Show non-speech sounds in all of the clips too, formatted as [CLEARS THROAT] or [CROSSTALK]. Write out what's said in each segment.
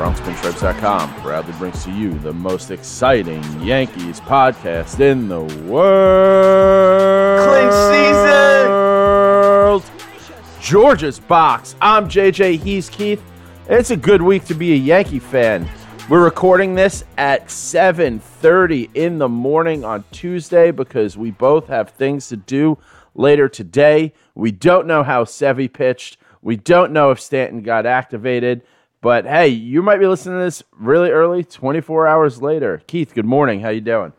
BronxPinstripes.com proudly brings to you the most exciting Yankees podcast in the world. Clinch season! George's Box. I'm JJ. He's Keith. It's a good week to be a Yankee fan. We're recording this at 7:30 in the morning on Tuesday because we both have things to do later today. We don't know how Sevy pitched. We don't know if Stanton got activated. But hey, you might be listening to this really early, 24 hours later. Keith, good morning. How you doing?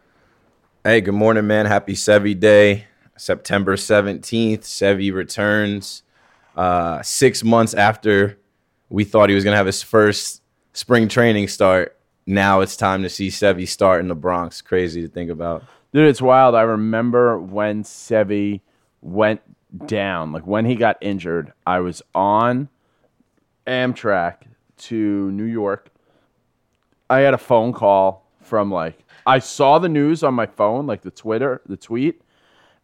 Hey, good morning, man. Happy Sevy Day. September 17th, Sevy returns uh, six months after we thought he was going to have his first spring training start. Now it's time to see Sevy start in the Bronx. Crazy to think about. Dude, it's wild. I remember when Sevy went down, like when he got injured, I was on Amtrak to New York. I had a phone call from like I saw the news on my phone, like the Twitter, the tweet,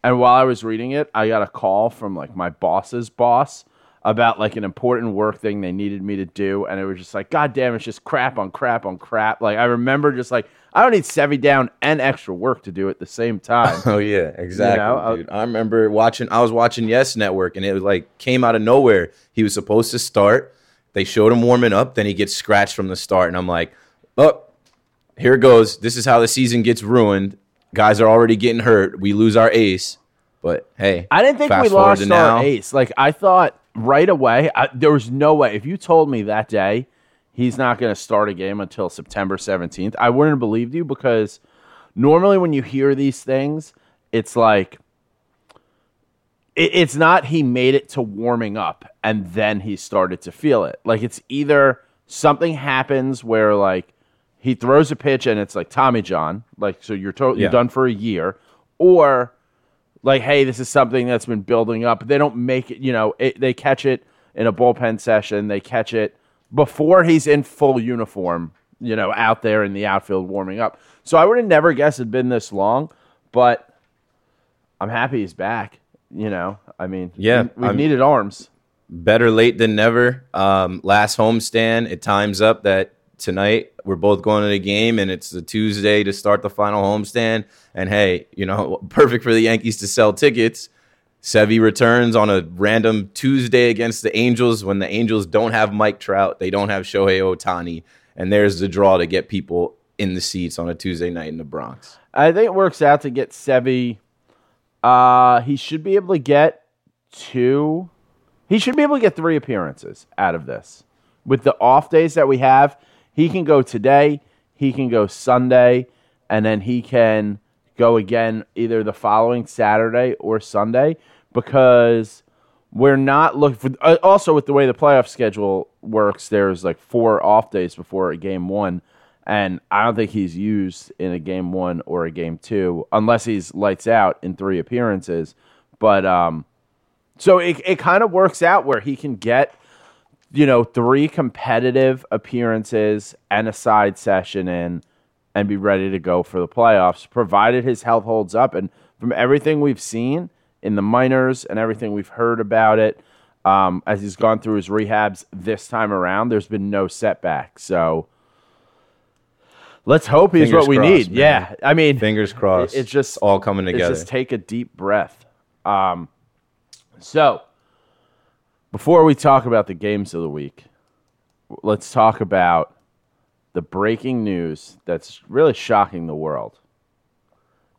and while I was reading it, I got a call from like my boss's boss about like an important work thing they needed me to do, and it was just like, God damn, it's just crap on crap on crap. Like I remember just like I don't need Sevy down and extra work to do at the same time. [LAUGHS] Oh yeah, exactly. know, I- dude. I remember watching. I was watching Yes Network, and it was like came out of nowhere. He was supposed to start. They showed him warming up. Then he gets scratched from the start, and I'm like, oh, here it goes. This is how the season gets ruined. Guys are already getting hurt. We lose our ace. But hey, I didn't think we lost our now. ace. Like I thought right away. I, there was no way. If you told me that day he's not going to start a game until September seventeenth, I wouldn't have believed you because normally when you hear these things, it's like it's not he made it to warming up and then he started to feel it. Like it's either something happens where like he throws a pitch and it's like Tommy John, like so you're to- Yeah. you're done for a year, or like hey this is something that's been building up. They don't make it, you know, it, they catch it in a bullpen session, they catch it before he's in full uniform, you know, out there in the outfield warming up. So I would have never guessed it'd been this long, but I'm happy he's back. You know, I mean, Yeah, we, needed arms. better late than never. Um, last homestand, it times up that tonight we're both going to the game, and it's a Tuesday to start the final homestand. And hey, you know, [LAUGHS] perfect for the Yankees to sell tickets. Sevy returns on a random Tuesday against the Angels when the Angels don't have Mike Trout, they don't have Shohei Ohtani, and there's the draw to get people in the seats on a Tuesday night in the Bronx. I think it works out to get Sevy. Uh, he should be able to get two. He should be able to get three appearances out of this. With the off days that we have, he can go today, he can go Sunday, and then he can go again either the following Saturday or Sunday because we're not looking for. uh, Also, with the way the playoff schedule works, there's like four off days before game one, and I don't think he's used in a game one or a game two unless he's lights out in three appearances. But um, so it it kind of works out where he can get you know three competitive appearances and a side session in and be ready to go for the playoffs, provided his health holds up. And from everything we've seen in the minors and everything we've heard about it, um, as he's gone through his rehabs this time around, there's been no setback. So let's hope he's Fingers what we crossed, need. man. Yeah, I mean, Fingers crossed. It's just all coming it's together. just take a deep breath. Um, so before we talk about the games of the week, let's talk about the breaking news that's really shocking the world.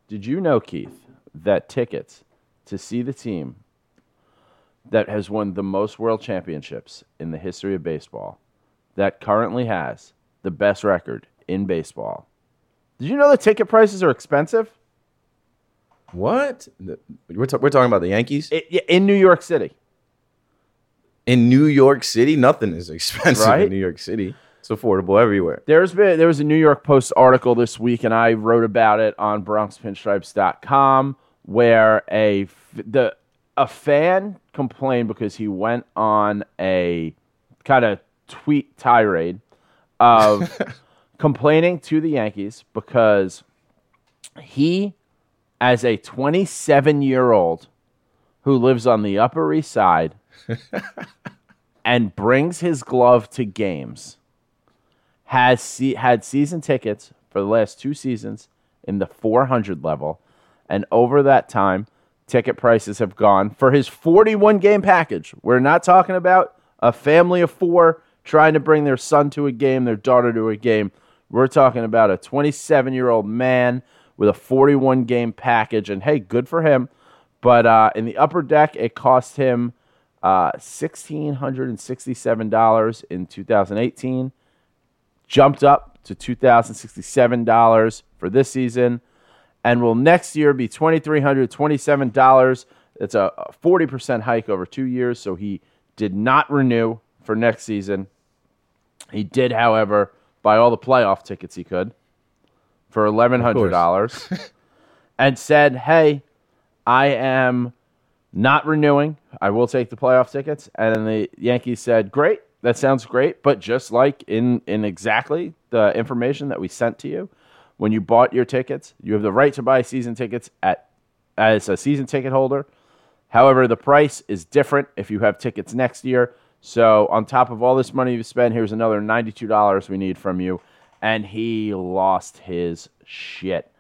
Did you know, Keith, that tickets to see the team that has won the most world championships in the history of baseball, that currently has the best record in baseball, did you know the ticket prices are expensive? what? We're, ta- we're talking about the Yankees I- in New York City. in New York City. Nothing is [LAUGHS] expensive Right? in New York City. It's affordable everywhere. There's been there was a New York Post article this week, and I wrote about it on BronxPinstripes.com, where a the a fan complained because he went on a kind of tweet tirade of [LAUGHS] complaining to the Yankees because he, as a 27 year old who lives on the Upper East Side [LAUGHS] and brings his glove to games has se- had season tickets for the last two seasons in the 400 level, and over that time, ticket prices have gone for his 41 game package. We're not talking about a family of four trying to bring their son to a game, their daughter to a game. We're talking about a 27 year old man with a 41 game package, and hey, good for him. But uh, in the upper deck, it cost him uh, $1,667 in 2018 jumped up to $2,067 for this season and will next year be $2,327. It's a a 40% hike over two years, so he did not renew for next season. He did, however, buy all the playoff tickets he could for $1,100 [LAUGHS] and said, hey, I am not renewing. I will take the playoff tickets. And then the Yankees said, "Great, that sounds great." But just like in in exactly the information that we sent to you when you bought your tickets, you have the right to buy season tickets at as a season ticket holder. However, the price is different if you have tickets next year. So on top of all this money you've spent, here's another ninety-two dollars we need from you. And he lost his shit.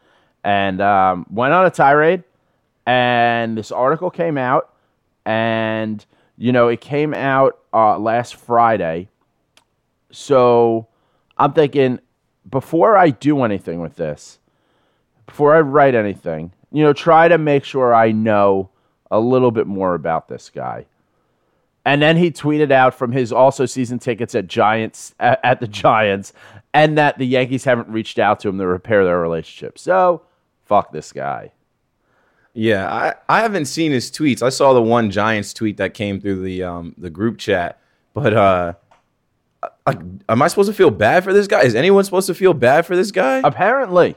And um, went on a tirade. And this article came out. And you know it came out uh, last friday. So i'm thinking before i do anything with this before i write anything you know try to make sure i know a little bit more about this guy and then he tweeted out from his also season tickets at giants at, the giants and that the yankees haven't reached out to him to repair their relationship so fuck this guy Yeah, I, I haven't seen his tweets. I saw the one Giants tweet that came through the um the group chat, but uh, I, am I supposed to feel bad for this guy? Is anyone supposed to feel bad for this guy? Apparently,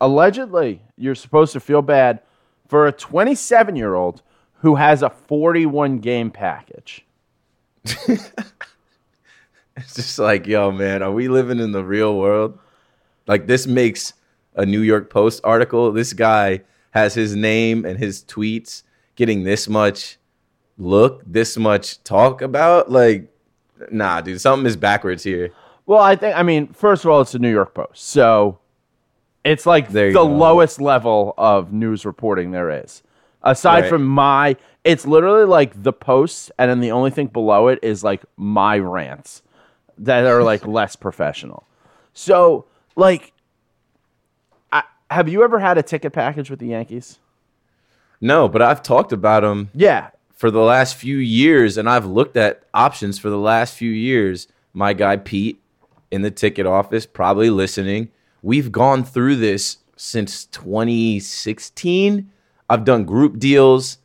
allegedly, you're supposed to feel bad for a 27 year old who has a 41 game package. [LAUGHS] It's just like, yo, man, are we living in the real world? Like this makes a New York Post article. This guy has his name and his tweets getting this much look, this much talk about. Like, nah, dude, something is backwards here. Well, I think, I mean, first of all, it's the New York Post. So it's like the go. lowest level of news reporting there is. Aside Right. from my, it's literally like the posts, and then the only thing below it is like my rants that are like [LAUGHS] less professional. So, like, I, have you ever had a ticket package with the Yankees? No, but I've talked about them. Yeah. for the last few years, and I've looked at options for the last few years. My guy Pete in the ticket office, probably listening. We've gone through this since 2016. I've done group deals.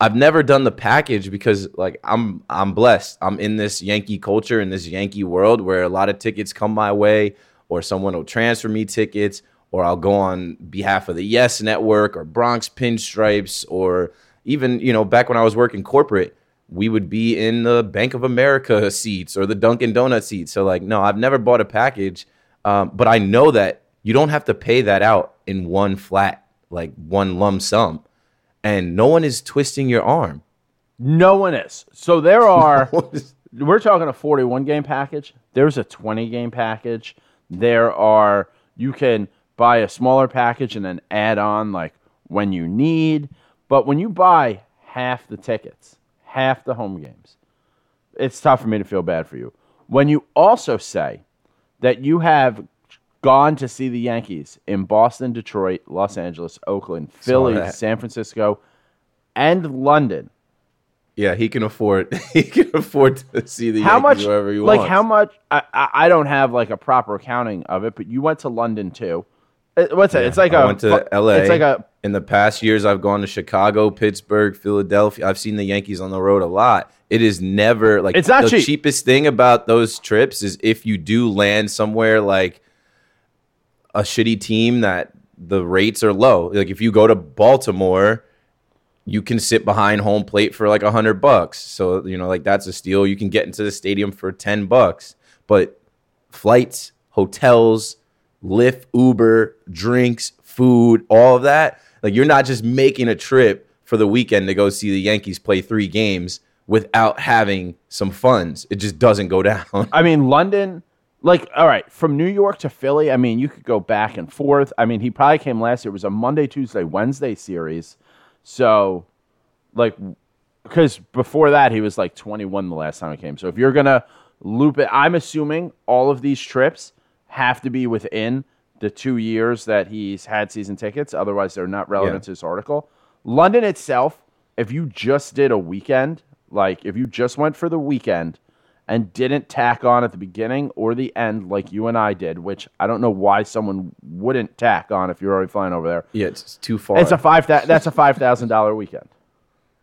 I've never done the package because like I'm I'm blessed. I'm in this Yankee culture in this Yankee world where a lot of tickets come my way or someone will transfer me tickets or I'll go on behalf of the Yes Network or Bronx Pinstripes or even, you know, back when I was working corporate, we would be in the Bank of America seats or the Dunkin' Donut seats. So like, no, I've never bought a package, um, but I know that you don't have to pay that out in one flat, like one lump sum, and no one is twisting your arm. No one is. So there [LAUGHS] are. we're talking a 41 game package. There's a 20 game package. There are. You can buy a smaller package and then add on like when you need. But when you buy half the tickets, half the home games, it's tough for me to feel bad for you. When you also say that you have gone to see the Yankees in Boston, Detroit, Los Angeles, Oakland, Philly. San Francisco, and London. Yeah, he can afford [LAUGHS] he can afford to see the How Yankees much? wherever he like wants. how much? I, I I don't have like a proper accounting of it, but you went to London too. Uh, What's it? It's like I a went to L.A. It's like a In the past years, I've gone to Chicago, Pittsburgh, Philadelphia. I've seen the Yankees on the road a lot. It is never like It's not the cheap. cheapest thing about those trips is if you do land somewhere like a shitty team that the rates are low. Like if you go to Baltimore, you can sit behind home plate for like a hundred bucks. So you know, like that's a steal. You can get into the stadium for ten bucks. But flights, hotels, Lyft, Uber, drinks, food, all of that. Like you're not just making a trip for the weekend to go see the Yankees play three games without having some funds. It just doesn't go down. I mean, London, like, all right, from New York to Philly, I mean, you could go back and forth. I mean, he probably came last year. It was a Monday, Tuesday, Wednesday series. So, like, because before that, he was like 21 the last time he came. So, if you're going to loop it, I'm assuming all of these trips have to be within the two years that he's had season tickets. Otherwise, they're not relevant Yeah. to this article. London itself, if you just did a weekend, like if you just went for the weekend and didn't tack on at the beginning or the end like you and I did, which I don't know why someone wouldn't tack on if you're already flying over there. yeah, it's too far. It's a five that that's a five thousand dollar weekend.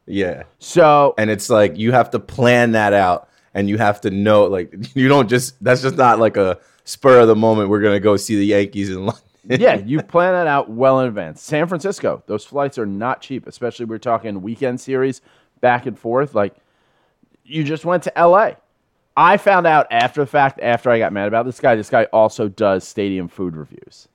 yeah. So and it's like you have to plan that out and you have to know like [LAUGHS] you don't just that's just not like a spur of the moment we're gonna go see the yankees in [LAUGHS] london yeah, you plan that out well in advance. San Francisco, those flights are not cheap, especially we're talking weekend series back and forth. Like you just went to LA. I found out after the fact, after I got mad about this guy, this guy also does stadium food reviews.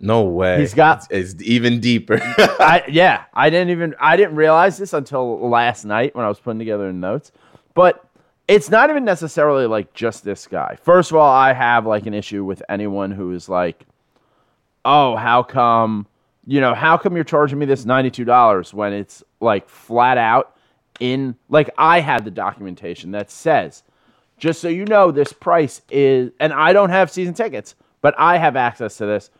no way He's got- it's, it's even deeper [LAUGHS] I [LAUGHS] yeah, I didn't even I didn't realize this until last night when I was putting together the notes. But it's not even necessarily like just this guy. First of all, I have like an issue with anyone who is like, "Oh, how come, you know, how come you're charging me this $92 when it's like flat out in like I had the documentation that says just so you know this price is and I don't have season tickets, but I have access to this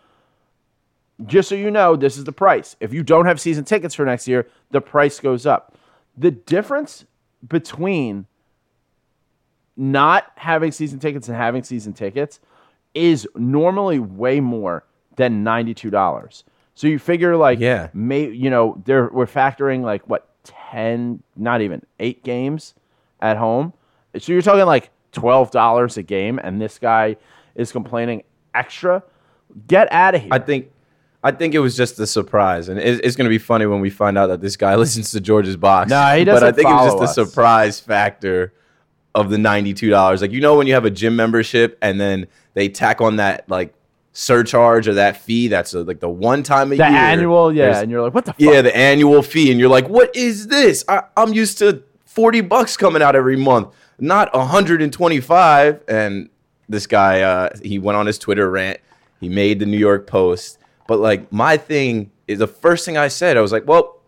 just so you know, this is the price. If you don't have season tickets for next year, the price goes up. The difference between not having season tickets and having season tickets is normally way more than $92. So you figure like Yeah. may you know, they're we're factoring like what 10, not even 8 games at home. So you're talking like $12 a game and this guy is complaining extra. Get out of here. i think i think it was just a surprise and it, it's gonna be funny when we find out that this guy [LAUGHS] listens to george's box No, he doesn't. but i think it was just a us. surprise factor of the $92 like you know when you have a gym membership and then they tack on that like surcharge or that fee that's uh like the one time a the year annual, yeah, and you're like, what the fuck? Yeah, the annual fee, and you're like, "What is this? I, I'm used to forty bucks coming out every month, not 125." And this guy, uh, he went on his Twitter rant. He made the New York Post, but like my thing is the first thing I said. I was like, "Well,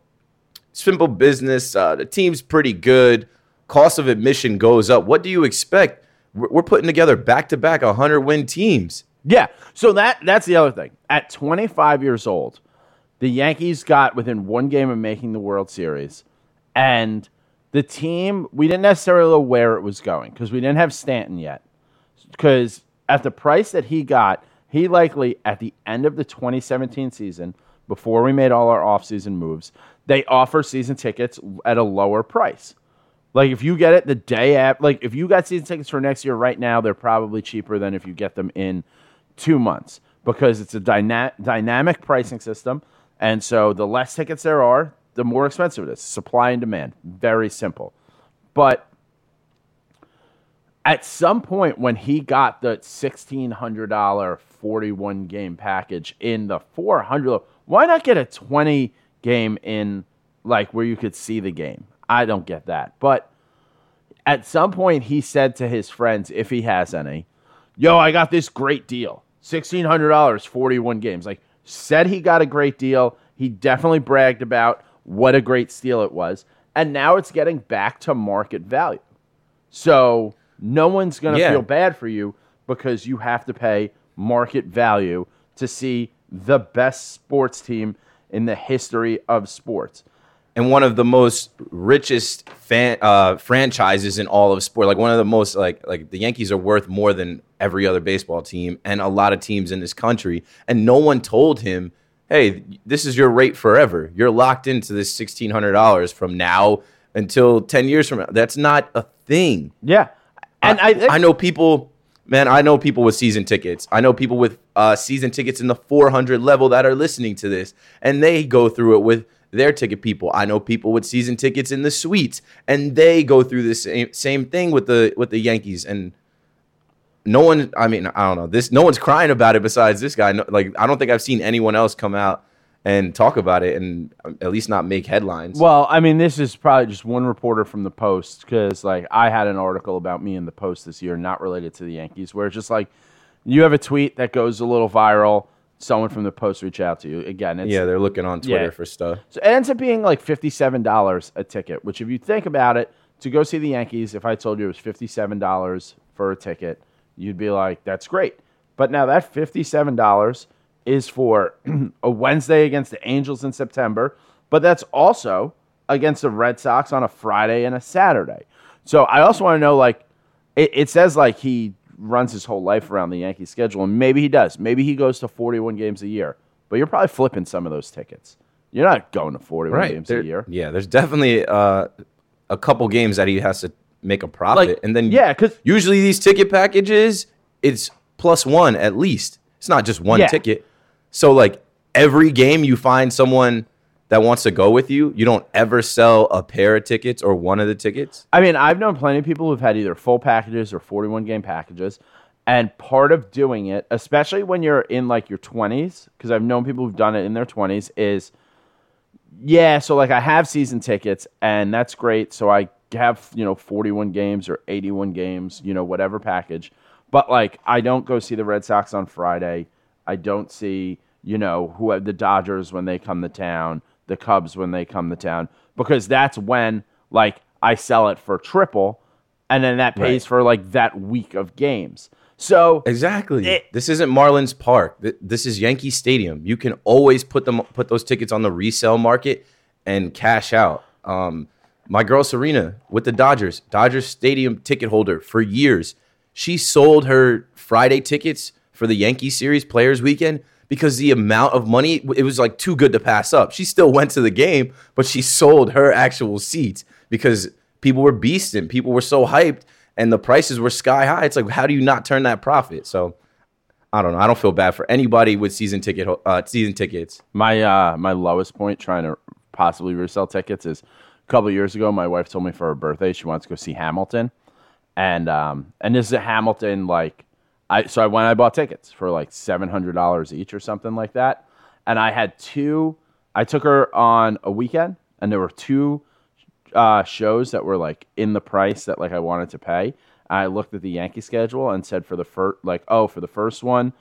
simple business. Uh, the team's pretty good. Cost of admission goes up. What do you expect? We're, putting together back to back 100 win teams." Yeah. So that that's the other thing. At 25 years old, the Yankees got within one game of making the World Series, and the team we didn't necessarily know where it was going because we didn't have Stanton yet. Because at the price that he got, he likely at the end of the 2017 season, before we made all our offseason moves, they offer season tickets at a lower price. Like if you get it the day after, like if you got season tickets for next year right now, they're probably cheaper than if you get them in two months because it's a dyna- dynamic pricing system. And so the less tickets there are, the more expensive it is. Supply and demand. Very simple. But at some point when he got the $1,600 41 game package in the 400, why not get a 20 game in like where you could see the game? I don't get that. But at some point, he said to his friends, if he has any, Yo, I got this great deal $1,600, 41 games. Like, said he got a great deal. He definitely bragged about what a great steal it was. And now it's getting back to market value. So no one's going to Yeah. feel bad for you because you have to pay market value to see the best sports team in the history of sports. and one of the most richest fan uh, franchises in all of sport. Like one of the most like like the Yankees are worth more than every other baseball team and a lot of teams in this country. And no one told him, "Hey, this is your rate forever. You're locked into this sixteen hundred dollars from now until ten years from now." That's not a thing. Yeah. And I, think I know people, man. I know people with season tickets. I know people with uh, season tickets in the 400 level that are listening to this, and they go through it with their ticket people. I know people with season tickets in the suites, and they go through the same same thing with the with the Yankees. And no one, I mean, I don't know this. No one's crying about it besides this guy. No, like, I don't think I've seen anyone else come out and talk about it, and um, at least not make headlines. Well, I mean, this is probably just one reporter from the Post because, like, I had an article about me in the Post this year, not related to the Yankees, where it's just like you have a tweet that goes a little viral. Someone from the Post reach out to you again. It's, yeah, they're looking on Twitter Yeah. for stuff. So it ends up being like fifty-seven dollars a ticket. Which, if you think about it, to go see the Yankees, if I told you it was fifty-seven dollars for a ticket, you'd be like, "That's great." But now that fifty-seven dollars is for [CLEARS THROAT] a Wednesday against the Angels in September, but that's also against the Red Sox on a Friday and a Saturday. So I also want to know, like, it, it says like he runs his whole life around the Yankee schedule, and maybe he does. Maybe he goes to forty-one games a year, but you're probably flipping some of those tickets. You're not going to 41 games There- a year. Yeah, there's definitely uh, a couple games that he has to make a profit, Like, and then yeah, because usually these ticket packages, it's plus one at least. It's not just one Yeah. ticket. So like every game you find someone that wants to go with you, you don't ever sell a pair of tickets or one of the tickets. I mean, I've known plenty of people who've had either full packages or 41 game packages. And part of doing it, especially when you're in like your 20s, because I've known people who've done it in their 20s, is yeah, so like I have season tickets and that's great. So I have, you know, 41 games or 81 games, you know, whatever package. But like I don't go see the Red Sox on Friday. I don't see, you know, who the Dodgers when they come to town, the Cubs when they come to town, because that's when like I sell it for triple and then that pays Right. for like that week of games. So Exactly. It- this isn't Marlins Park. This is Yankee Stadium. You can always put them put those tickets on the resale market and cash out. Um, my girl Serena with the Dodgers, Dodgers Stadium ticket holder for years. She sold her Friday tickets for the Yankee Series Players Weekend because the amount of money it was like too good to pass up. She still went to the game, but she sold her actual seats because people were beasting. People were so hyped and the prices were sky high. It's like, how do you not turn that profit? So I don't know. I don't feel bad for anybody with season ticket uh, season tickets. My uh, my lowest point trying to possibly resell tickets is a couple years ago. My wife told me for her birthday she wants to go see Hamilton, and um, and this is a Hamilton like I so I went I bought tickets for like seven hundred dollars each or something like that, and I had two. I took her on a weekend, and there were two uh, shows that were like in the price that like I wanted to pay. I looked at the Yankee schedule and said for the first like oh for the first one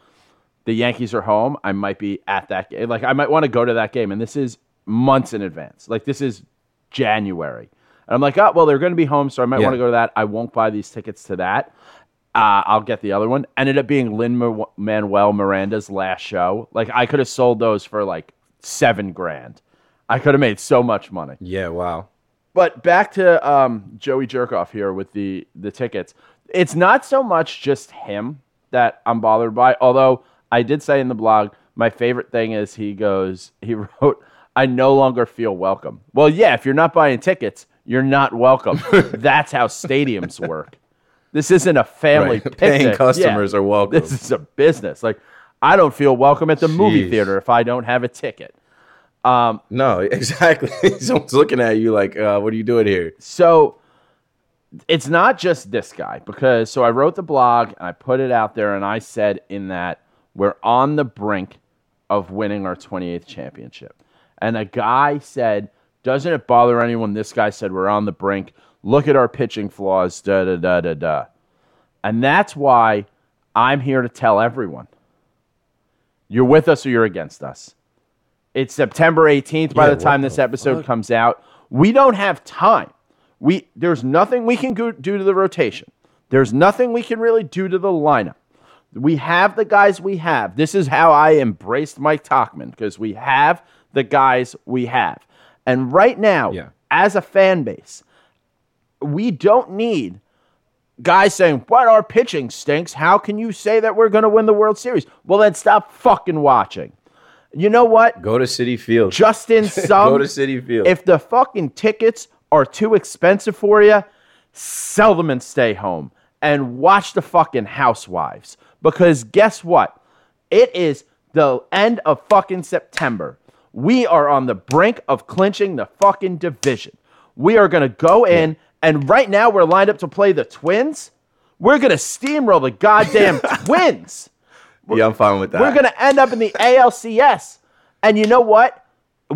the Yankees are home, I might be at that game. Like I might want to go to that game, and this is months in advance. Like this is January, and I'm like, oh well, they're going to be home, so I might Yeah. want to go to that. I won't buy these tickets to that. Uh, I'll get the other one. Ended up being Lin Manuel Miranda's last show. Like I could have sold those for like seven grand. I could have made so much money. Yeah, wow. But back to um, Joey Jerkoff here with the the tickets. It's not so much just him that I'm bothered by. Although I did say in the blog, my favorite thing is he goes, he [LAUGHS] wrote, I no longer feel welcome. Well, yeah, if you're not buying tickets, you're not welcome. [LAUGHS] That's how stadiums work. This isn't a family Right. Paying customers Yeah. are welcome. This is a business. Like, I don't feel welcome at the movie theater if I don't have a ticket. No, [LAUGHS] exactly. Someone's looking at you like, uh, what are you doing here? So it's not just this guy because so I wrote the blog and I put it out there and I said in that we're on the brink of winning our 28th championship. And a guy said, "Doesn't it bother anyone?" This guy said, "We're on the brink. Look at our pitching flaws." Da da da da da. And that's why I'm here to tell everyone: you're with us or you're against us. It's September 18th by Yeah, the time this the episode fuck? comes out. We don't have time. We there's nothing we can go, do to the rotation. There's nothing we can really do to the lineup. We have the guys we have. This is how I embraced Mike Tauchman because we have the guys we have. And right now, Yeah. as a fan base, we don't need guys saying, What our pitching stinks. How can you say that we're going to win the World Series? Well, then stop fucking watching. You know what? Go to Citi Field. Justin Sum, [LAUGHS] Go to Citi Field. if the fucking tickets are too expensive for you, sell them and stay home and watch the fucking Housewives. Because guess what? It is the end of fucking September. We are on the brink of clinching the fucking division. We are going to go in, and right now we're lined up to play the Twins. We're going to steamroll the goddamn [LAUGHS] Twins. yeah, I'm fine with that. We're going to end up in the ALCS. And you know what?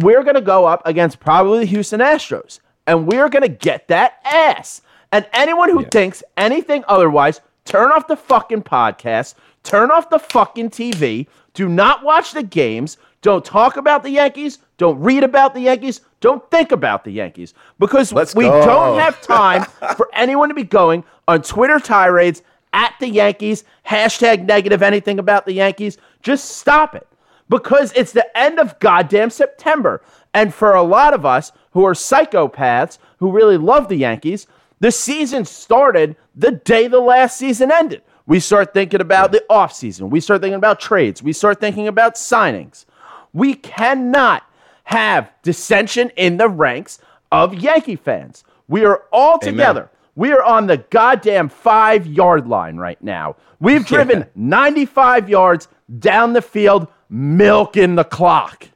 We're going to go up against probably the Houston Astros. And we're going to get that ass. And anyone who thinks anything otherwise, turn off the fucking podcast, turn off the fucking TV, do not watch the games, don't talk about the Yankees, don't read about the Yankees, don't think about the Yankees. Because Let's we go. don't have [LAUGHS] time for anyone to be going on Twitter tirades at the Yankees, hashtag negative anything about the Yankees. Just stop it. Because it's the end of goddamn September. And for a lot of us who are psychopaths who really love the Yankees, the season started the day the last season ended. We start thinking about the offseason. We start thinking about trades. We start thinking about signings. We cannot have dissension in the ranks of Yankee fans. We are all together. We are on the goddamn five yard line right now. We've driven 95 yards down the field, milking the clock.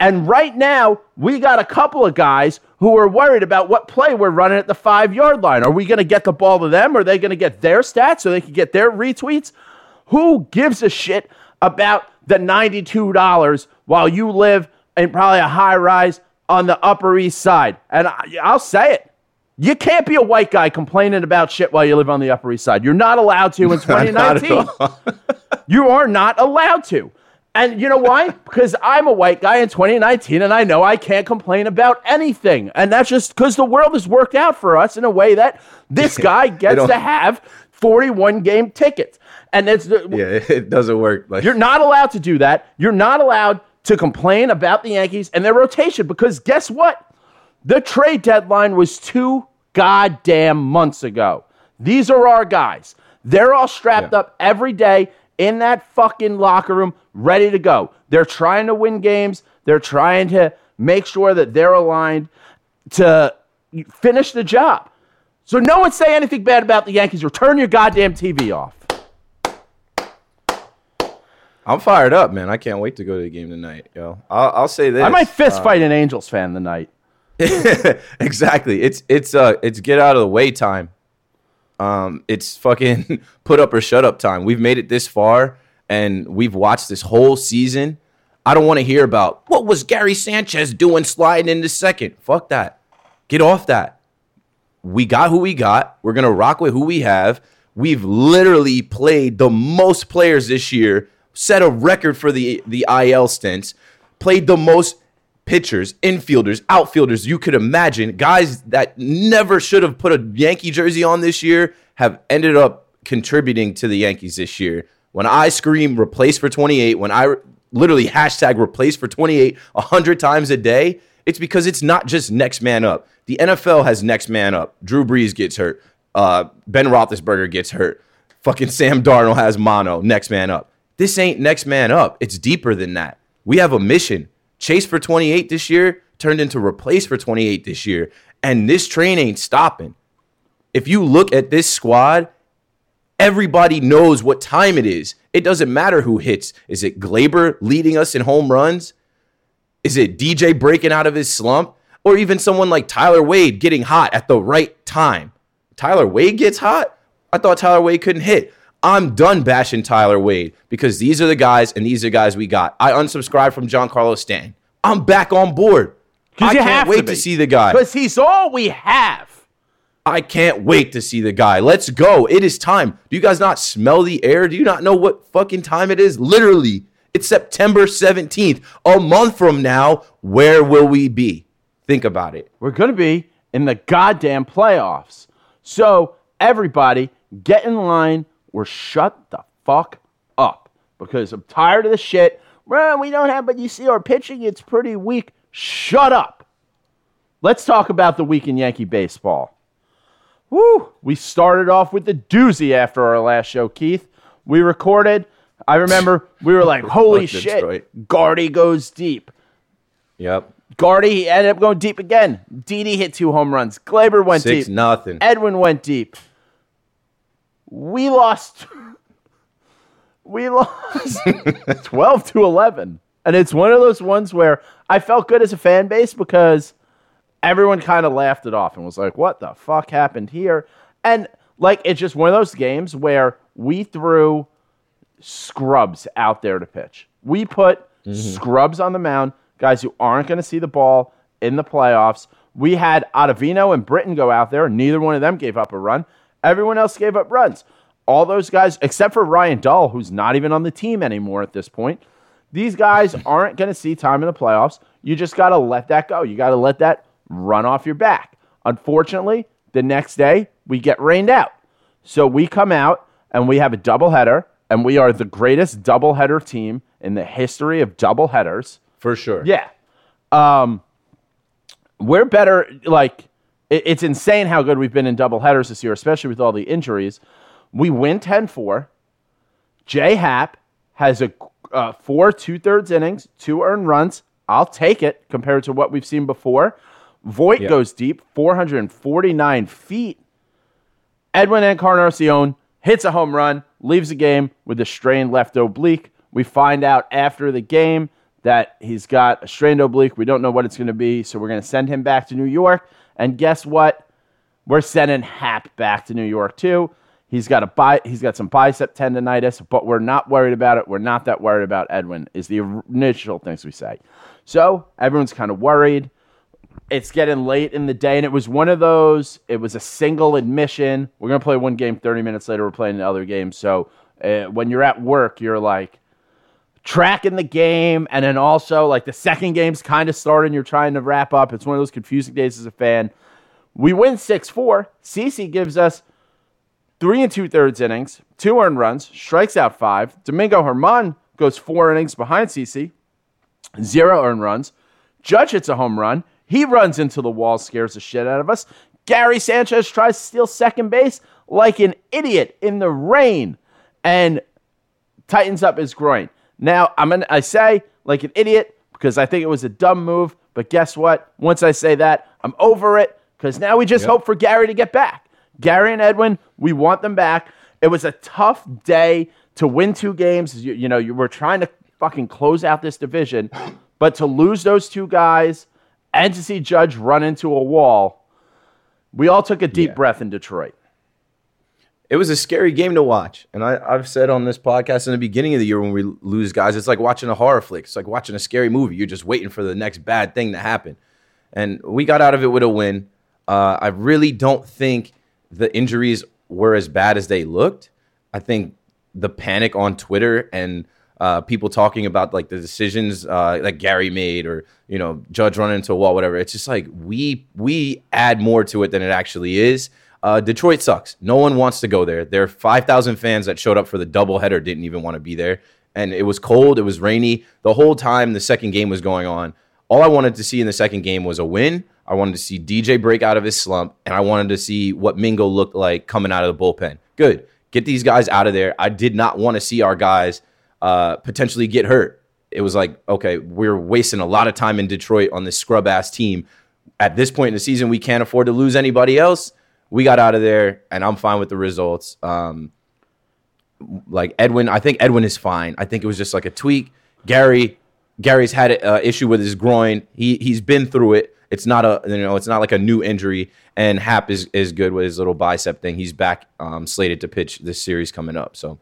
And right now, we got a couple of guys who are worried about what play we're running at the five yard line. Are we going to get the ball to them? Are they going to get their stats so they can get their retweets? Who gives a shit about the $92 while you live in probably a high rise on the Upper East Side? And I, I'll say it. You can't be a white guy complaining about shit while you live on the Upper East Side. You're not allowed to in [LAUGHS] 2019. [LAUGHS] You are not allowed to. And you know why? [LAUGHS] because I'm a white guy in 2019 and I know I can't complain about anything. And that's just because the world has worked out for us in a way that this guy gets to have 41 game tickets. And it's yeah, [LAUGHS] it doesn't work. Like, you're not allowed to do that. You're not allowed to complain about the Yankees and their rotation because guess what? The trade deadline was two goddamn months ago. These are our guys. They're all strapped Yeah. up every day in that fucking locker room, ready to go. They're trying to win games. They're trying to make sure that they're aligned to finish the job. So no one say anything bad about the Yankees or turn your goddamn TV off. I'm fired up, man. I can't wait to go to the game tonight, yo. I'll, I'll say this. I might fist uh, fight an Angels fan tonight. [LAUGHS] exactly. It's it's uh it's get out of the way time. Um, it's fucking [LAUGHS] put up or shut up time. We've made it this far, and we've watched this whole season. I don't want to hear about what was Gary Sanchez doing sliding into second. Fuck that. Get off that. We got who we got. We're gonna rock with who we have. We've literally played the most players this year, set a record for the the IL stints, played the most pitchers, infielders, outfielders you could imagine. Guys that never should have put a Yankee jersey on this year have ended up contributing to the Yankees this year. When I scream replace for 28, when I literally hashtag replace for 28 a hundred times a day, it's because it's not just next man up. The NFL has next man up. Drew Brees gets hurt. Uh, ben Roethlisberger gets hurt. fucking Sam Darnold has mono, next man up. This ain't next man up. It's deeper than that. We have a mission. Chase for 28 this year turned into replace for 28 this year. And this train ain't stopping. If you look at this squad, everybody knows what time it is. It doesn't matter who hits. Is it Gleyber leading us in home runs? Is it DJ breaking out of his slump? Or even someone like Tyler Wade getting hot at the right time? Tyler Wade gets hot? I thought Tyler Wade couldn't hit. I'm done bashing Tyler Wade because these are the guys and these are the guys we got. I unsubscribed from Giancarlo Stan. I'm back on board. I can't to wait to, be. see the guy. Because he's all we have. I can't wait to see the guy. Let's go. It is time. Do you guys not smell the air? Do you not know what fucking time it is? Literally, it's September 17th. A month from now, where will we be? Think about it. We're going to be in the goddamn playoffs. So, everybody, get in line or shut the fuck up because I'm tired of the shit. Well, we don't have, but you see our pitching, it's pretty weak. Shut up. Let's talk about the week in Yankee baseball. Woo! We started off with the doozy after our last show, Keith. We recorded. I remember we were like, [LAUGHS] holy shit, Detroit. Gardy goes deep. Yep. Gardy ended up going deep again. Didi hit two home runs. Gleyber went Six deep. nothing. Edwin went deep. We lost. [LAUGHS] We lost [LAUGHS] 12 to 11. And it's one of those ones where I felt good as a fan base because everyone kind of laughed it off and was like, what the fuck happened here? And like, it's just one of those games where we threw scrubs out there to pitch. We put mm-hmm. scrubs on the mound, guys who aren't going to see the ball in the playoffs. We had Ottavino and Britton go out there. Neither one of them gave up a run. Everyone else gave up runs. All those guys, except for Ryan Dull, who's not even on the team anymore at this point, these guys [LAUGHS] aren't going to see time in the playoffs. You just got to let that go. You got to let that run off your back. Unfortunately, the next day we get rained out. So we come out and we have a doubleheader, and we are the greatest doubleheader team in the history of doubleheaders. For sure. Yeah. Um, we're better. Like, it's insane how good we've been in double headers this year, especially with all the injuries. We win 10 4. J.A. Happ has a uh, four two thirds innings, two earned runs. I'll take it compared to what we've seen before. Voit Yeah. goes deep, 449 feet. Edwin Encarnacion hits a home run, leaves the game with a strained left oblique. We find out after the game that he's got a strained oblique. We don't know what it's going to be, so we're going to send him back to New York. And guess what? We're sending Happ back to New York too. He's got a bi- he's got some bicep tendonitis, but we're not worried about it. We're not that worried about Edwin. Is the initial things we say. So everyone's kind of worried it's getting late in the day, and it was one of those. It was a single admission. We're gonna play one game. Thirty minutes later, we're playing the other game. So uh, when you're at work, you're like tracking the game, and then also like the second game's kind of starting. You're trying to wrap up. It's one of those confusing days as a fan. We win six four. CC gives us three and two thirds innings, two earned runs, strikes out five. Domingo German goes four innings behind CC, zero earned runs. Judge hits a home run. He runs into the wall, scares the shit out of us. Gary Sanchez tries to steal second base like an idiot in the rain and tightens up his groin. Now, I'm gonna I say like an idiot because I think it was a dumb move, but guess what? Once I say that, I'm over it because now we just hope for Gary to get back. Gary and Edwin, we want them back. It was a tough day to win two games. You, you know, you were trying to fucking close out this division, but to lose those two guys and to see Judge run into a wall, we all took a deep Yeah. breath in Detroit. It was a scary game to watch. And I, I've said on this podcast in the beginning of the year when we lose guys, it's like watching a horror flick. It's like watching a scary movie. You're just waiting for the next bad thing to happen. And we got out of it with a win. Uh, I really don't think the injuries were as bad as they looked. I think the panic on Twitter and uh, people talking about like the decisions uh, that Gary made or you know Judge running into a wall, whatever. It's just like we we add more to it than it actually is. Uh, Detroit sucks. No one wants to go there. There are five thousand fans that showed up for the doubleheader didn't even want to be there, and it was cold. It was rainy the whole time. The second game was going on. All I wanted to see in the second game was a win. I wanted to see DJ break out of his slump, and I wanted to see what Mingo looked like coming out of the bullpen. Good. get these guys out of there. I did not want to see our guys uh, potentially get hurt. It was like, okay, we're wasting a lot of time in Detroit on this scrub ass team. At this point in the season, we can't afford to lose anybody else. We got out of there, and I'm fine with the results. Um, like Edwin, I think Edwin is fine. I think it was just like a tweak. Gary, Gary's had an uh, issue with his groin. He he's been through it. It's not a you know it's not like a new injury. And Happ is is good with his little bicep thing. He's back, um, slated to pitch this series coming up. So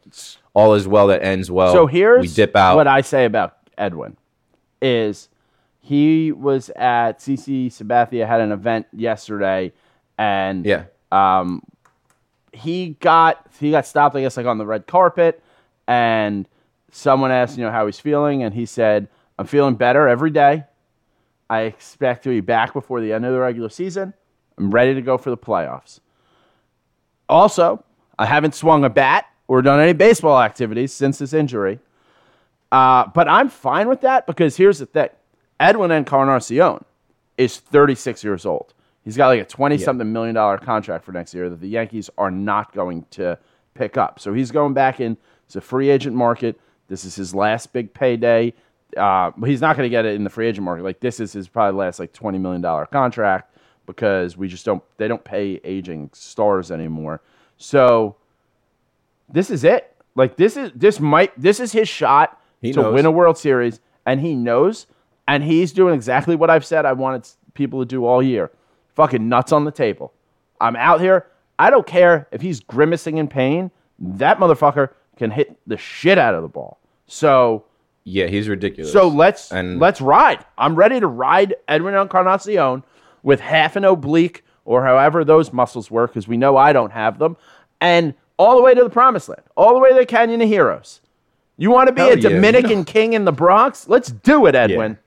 all is well that ends well. So here's we dip out. what I say about Edwin is he was at CC Sabathia had an event yesterday, and yeah, um, he got he got stopped, I guess, like on the red carpet, and someone asked, you know, how he's feeling, and he said, "I'm feeling better every day. I expect to be back before the end of the regular season. I'm ready to go for the playoffs. Also, I haven't swung a bat or done any baseball activities since this injury, uh, but I'm fine with that because here's the thing: Edwin Encarnacion is 36 years old. He's got like a 20 something million dollar contract for next year that the Yankees are not going to pick up. So he's going back in. It's a free agent market. This is his last big payday. Uh, but he's not going to get it in the free agent market. Like this is his probably last like 20 million dollar contract because we just don't they don't pay aging stars anymore. So this is it. Like this is this might this is his shot He to knows. win a World Series, and he knows, and he's doing exactly what I've said I wanted people to do all year. Fucking nuts on the table. I'm out here. I don't care if he's grimacing in pain. That motherfucker can hit the shit out of the ball. So yeah, he's ridiculous. so let's And- let's ride. I'm ready to ride Edwin Encarnacion with half an oblique or however those muscles work, because we know I don't have them, and all the way to the promised land, all the way to the Canyon of Heroes. You want to be Hell a yeah. Dominican [LAUGHS] king in the Bronx? Let's do it, Edwin. Yeah,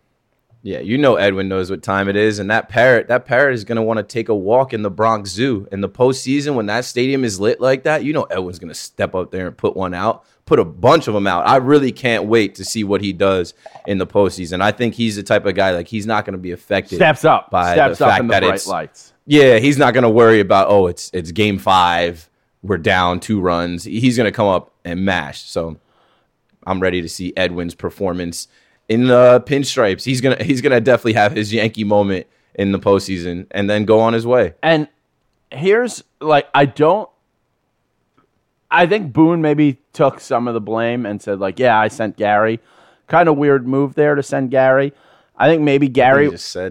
you know Edwin knows what time it is, and that parrot, that parrot is gonna want to take a walk in the Bronx Zoo in the postseason when that stadium is lit like that. You know Edwin's gonna step up there and put one out, put a bunch of them out. I really can't wait to see what he does in the postseason. I think he's the type of guy like he's not gonna be affected. Steps up, by steps the up fact in the that bright it's lights. yeah, he's not gonna worry about oh it's it's game five, we're down two runs. He's gonna come up and mash. So I'm ready to see Edwin's performance in the pinstripes. He's gonna he's gonna definitely have his Yankee moment in the postseason and then go on his way. And here's like I don't I think Boone maybe took some of the blame and said like, "Yeah, I sent Gary." Kind of weird move there to send Gary. I think maybe Gary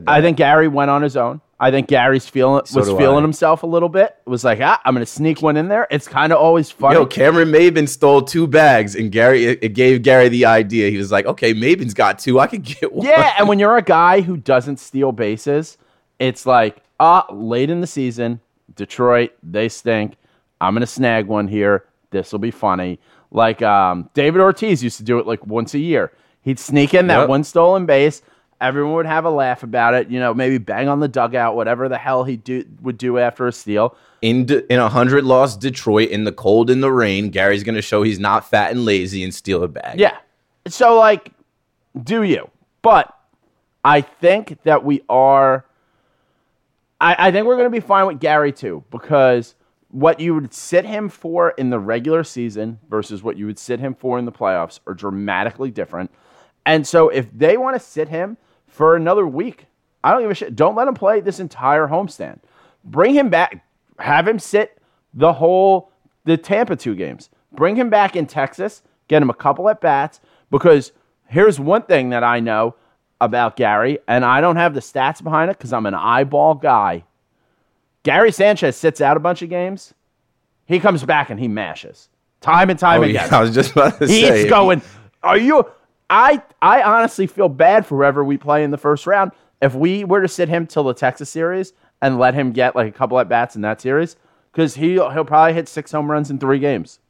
I think Gary went on his own. I think Gary's feeling So was feeling I. himself a little bit. It was like, "Ah, I'm going to sneak one in there." It's kind of always funny. Yo, Cameron Maybin stole two bags, and Gary it, it gave Gary the idea. He was like, "Okay, Maybin's got two. I could get one." Yeah, and [LAUGHS] when you're a guy who doesn't steal bases, it's like, ah, late in the season, Detroit, they stink. I'm gonna snag one here. This will be funny. Like um, David Ortiz used to do it like once a year. He'd sneak in that Yep. one stolen base. Everyone would have a laugh about it. You know, maybe bang on the dugout, whatever the hell he do would do after a steal. in De- in a hundred loss Detroit in the cold and the rain, Gary's gonna show he's not fat and lazy and steal a bag. Yeah. So like, do you? But I think that we are. I, I think we're going to be fine with Gary too because what you would sit him for in the regular season versus what you would sit him for in the playoffs are dramatically different. And so if they want to sit him for another week, I don't give a shit. Don't let him play this entire homestand. Bring him back. Have him sit the whole the Tampa two games. Bring him back in Texas. Get him a couple at bats because here's one thing that I know about Gary, and I don't have the stats behind it because I'm an eyeball guy. Gary Sanchez sits out a bunch of games. He comes back and he mashes time and time Oh, again. yeah, I was just about to say. He's going. Are you? I I honestly feel bad for whoever we play in the first round. If we were to sit him till the Texas series and let him get like a couple at bats in that series, because he he'll probably hit six home runs in three games.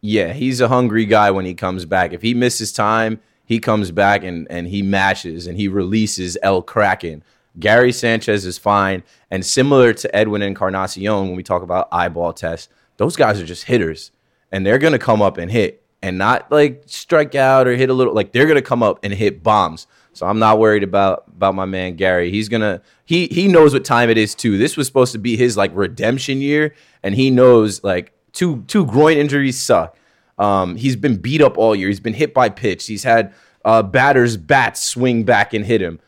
Yeah, he's a hungry guy when he comes back. If he misses time, he comes back and, and he mashes and he releases El Kraken. Gary Sanchez is fine. And similar to Edwin Encarnacion, when we talk about eyeball tests, those guys are just hitters. And they're going to come up and hit and not like strike out or hit a little. Like they're to come up and hit bombs. So I'm not worried about about my man Gary. He's gonna he he knows what time it is too. This was supposed to be his like redemption year, and he knows like two two groin injuries suck. Um, he's been beat up all year. He's been hit by pitch. He's had uh, batters bats swing back and hit him.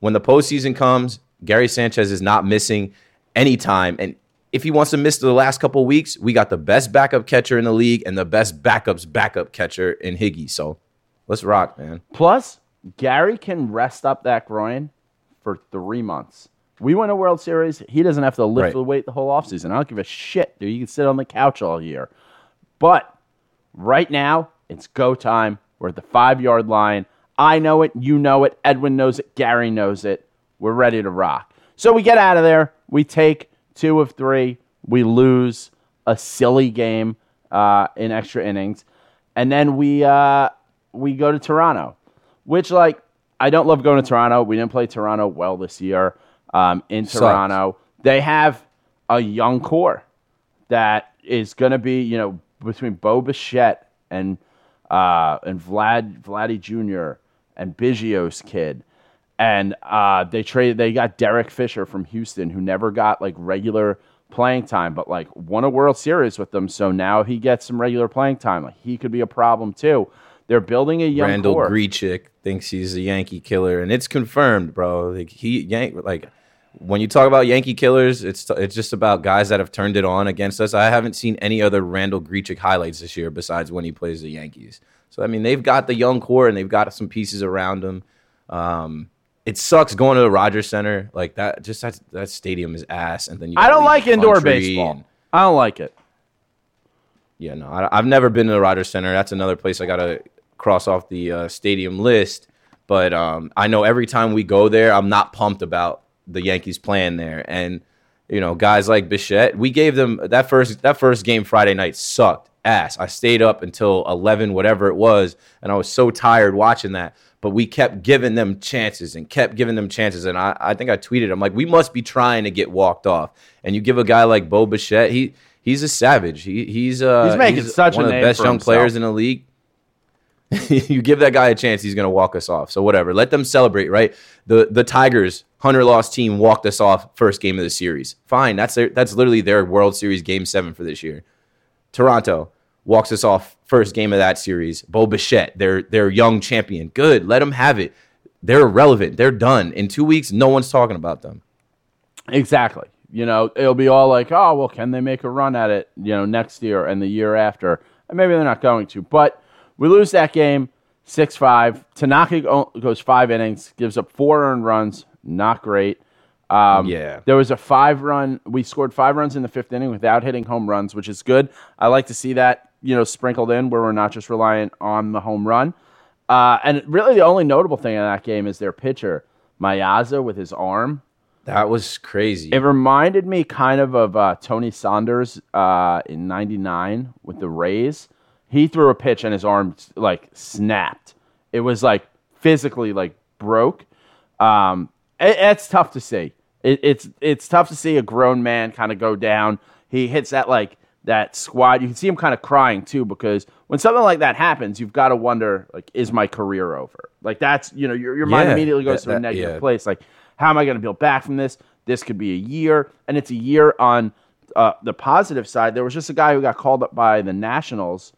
When the postseason comes, Gary Sanchez is not missing any time. And if he wants to miss the last couple weeks, we got the best backup catcher in the league and the best backups backup catcher in Higgy. So let's rock, man. Plus, Gary can rest up that groin for three months. We win a World Series. He doesn't have to lift Right. the weight the whole offseason. I don't give a shit, dude. You can sit on the couch all year. But right now, it's go time. We're at the five yard line. I know it. You know it. Edwin knows it. Gary knows it. We're ready to rock. So we get out of there. We take two of three. We lose a silly game uh, in extra innings, and then we uh, we go to Toronto, which like I don't love going to Toronto. We didn't play Toronto well this year. Um, in Sucks. Toronto, they have a young core that is going to be, you know, between Bo Bichette and uh, and Vlad Vladdy Jr. and Biggio's kid, and uh, they traded. They got Derek Fisher from Houston, who never got like regular playing time, but like won a World Series with them. So now he gets some regular playing time. Like he could be a problem too. They're building a young Randal core. Grichuk thinks he's a Yankee killer, and it's confirmed, bro. Like he yank like when you talk about Yankee killers, it's it's just about guys that have turned it on against us. I haven't seen any other Randal Grichuk highlights this year besides when he plays the Yankees. So I mean, they've got the young core and they've got some pieces around them. Um, it sucks going to the Rogers Center like that. Just that that stadium is ass, and then you I don't like indoor baseball. and- I don't like it. yeah, no, I, I've never been to the Rogers Center. That's another place I gotta cross off the uh, stadium list. But um, I know every time we go there, I'm not pumped about the Yankees playing there. And you know, guys like Bichette, we gave them that first that first game Friday night sucked ass. I stayed up until eleven, whatever it was, and I was so tired watching that. But we kept giving them chances and kept giving them chances. And I, I think I tweeted, I'm like, we must be trying to get walked off. And you give a guy like Bo Bichette, he he's a savage. He he's uh He's making such one of the best young himself. players in the league. [LAUGHS] you give that guy a chance, he's gonna walk us off. So whatever, let them celebrate, right? The the Tigers Hunter lost team walked us off first game of the series. Fine, that's their, that's literally their World Series game seven for this year. Toronto walks us off first game of that series. Bo Bichette, their their young champion. Good, let them have it. They're irrelevant. They're done. In two weeks, no one's talking about them. Exactly. You know, it'll be all like, oh, well, can they make a run at it, you know, next year and the year after? And maybe they're not going to. But we lose that game 6 5. Tanaka goes five innings, gives up four earned runs. Not great. Um, Yeah. There was a five run, we scored five runs in the fifth inning without hitting home runs, which is good. I like to see that, you know, sprinkled in where we're not just reliant on the home run. Uh, and really, the only notable thing in that game is their pitcher, Mayaza, with his arm. That was crazy. It reminded me kind of of uh, Tony Saunders uh, in '99 with the Rays. He threw a pitch and his arm like snapped. It was like physically like broke. Um, it, it's tough to see. It, it's it's tough to see a grown man kind of go down. He hits that like that squad. You can see him kind of crying too because when something like that happens, you've got to wonder like, is my career over? Like that's you know your your mind immediately goes that- to a negative yeah. place. Like how am I going to build back from this? This could be a year, and it's a year on uh, the positive side. There was just a guy who got called up by the Nationals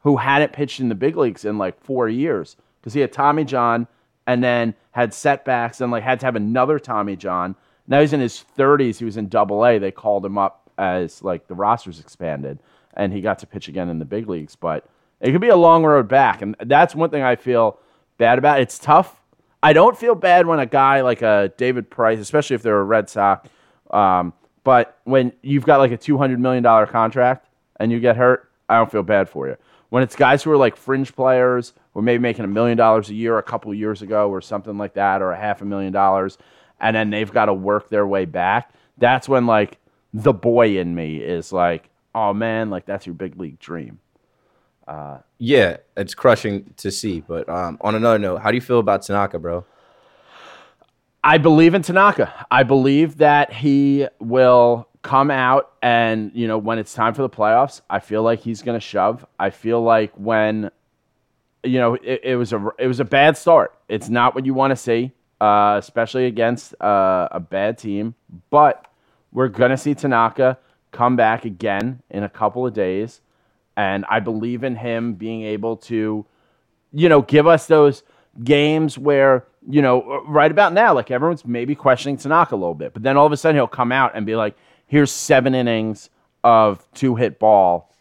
who hadn't pitched in the big leagues in like four years because he had Tommy John and then had setbacks and like had to have another Tommy John. Now he's in his 30s. He was in Double A. They called him up as like the rosters expanded, and he got to pitch again in the big leagues. But it could be a long road back, and that's one thing I feel bad about. It's tough. I don't feel bad when a guy like a David Price, especially if they're a Red Sox, um, but when you've got like a two hundred million dollar contract and you get hurt, I don't feel bad for you. When it's guys who are like fringe players, are maybe making a million dollars a year a couple years ago or something like that, or a half a million dollars, and then they've got to work their way back. That's when like the boy in me is like, oh man, like that's your big league dream. Uh, Yeah, it's crushing to see. But um, on another note, how do you feel about Tanaka, bro? I believe in Tanaka. I believe that he will come out and, you know, when it's time for the playoffs, I feel like he's going to shove. I feel like when you know, it, it was a it was a bad start. It's not what you want to see, uh, especially against uh, a bad team. But we're gonna see Tanaka come back again in a couple of days, and I believe in him being able to, you know, give us those games where you know right about now, like everyone's maybe questioning Tanaka a little bit, but then all of a sudden he'll come out and be like, "Here's seven innings of two hit ball,"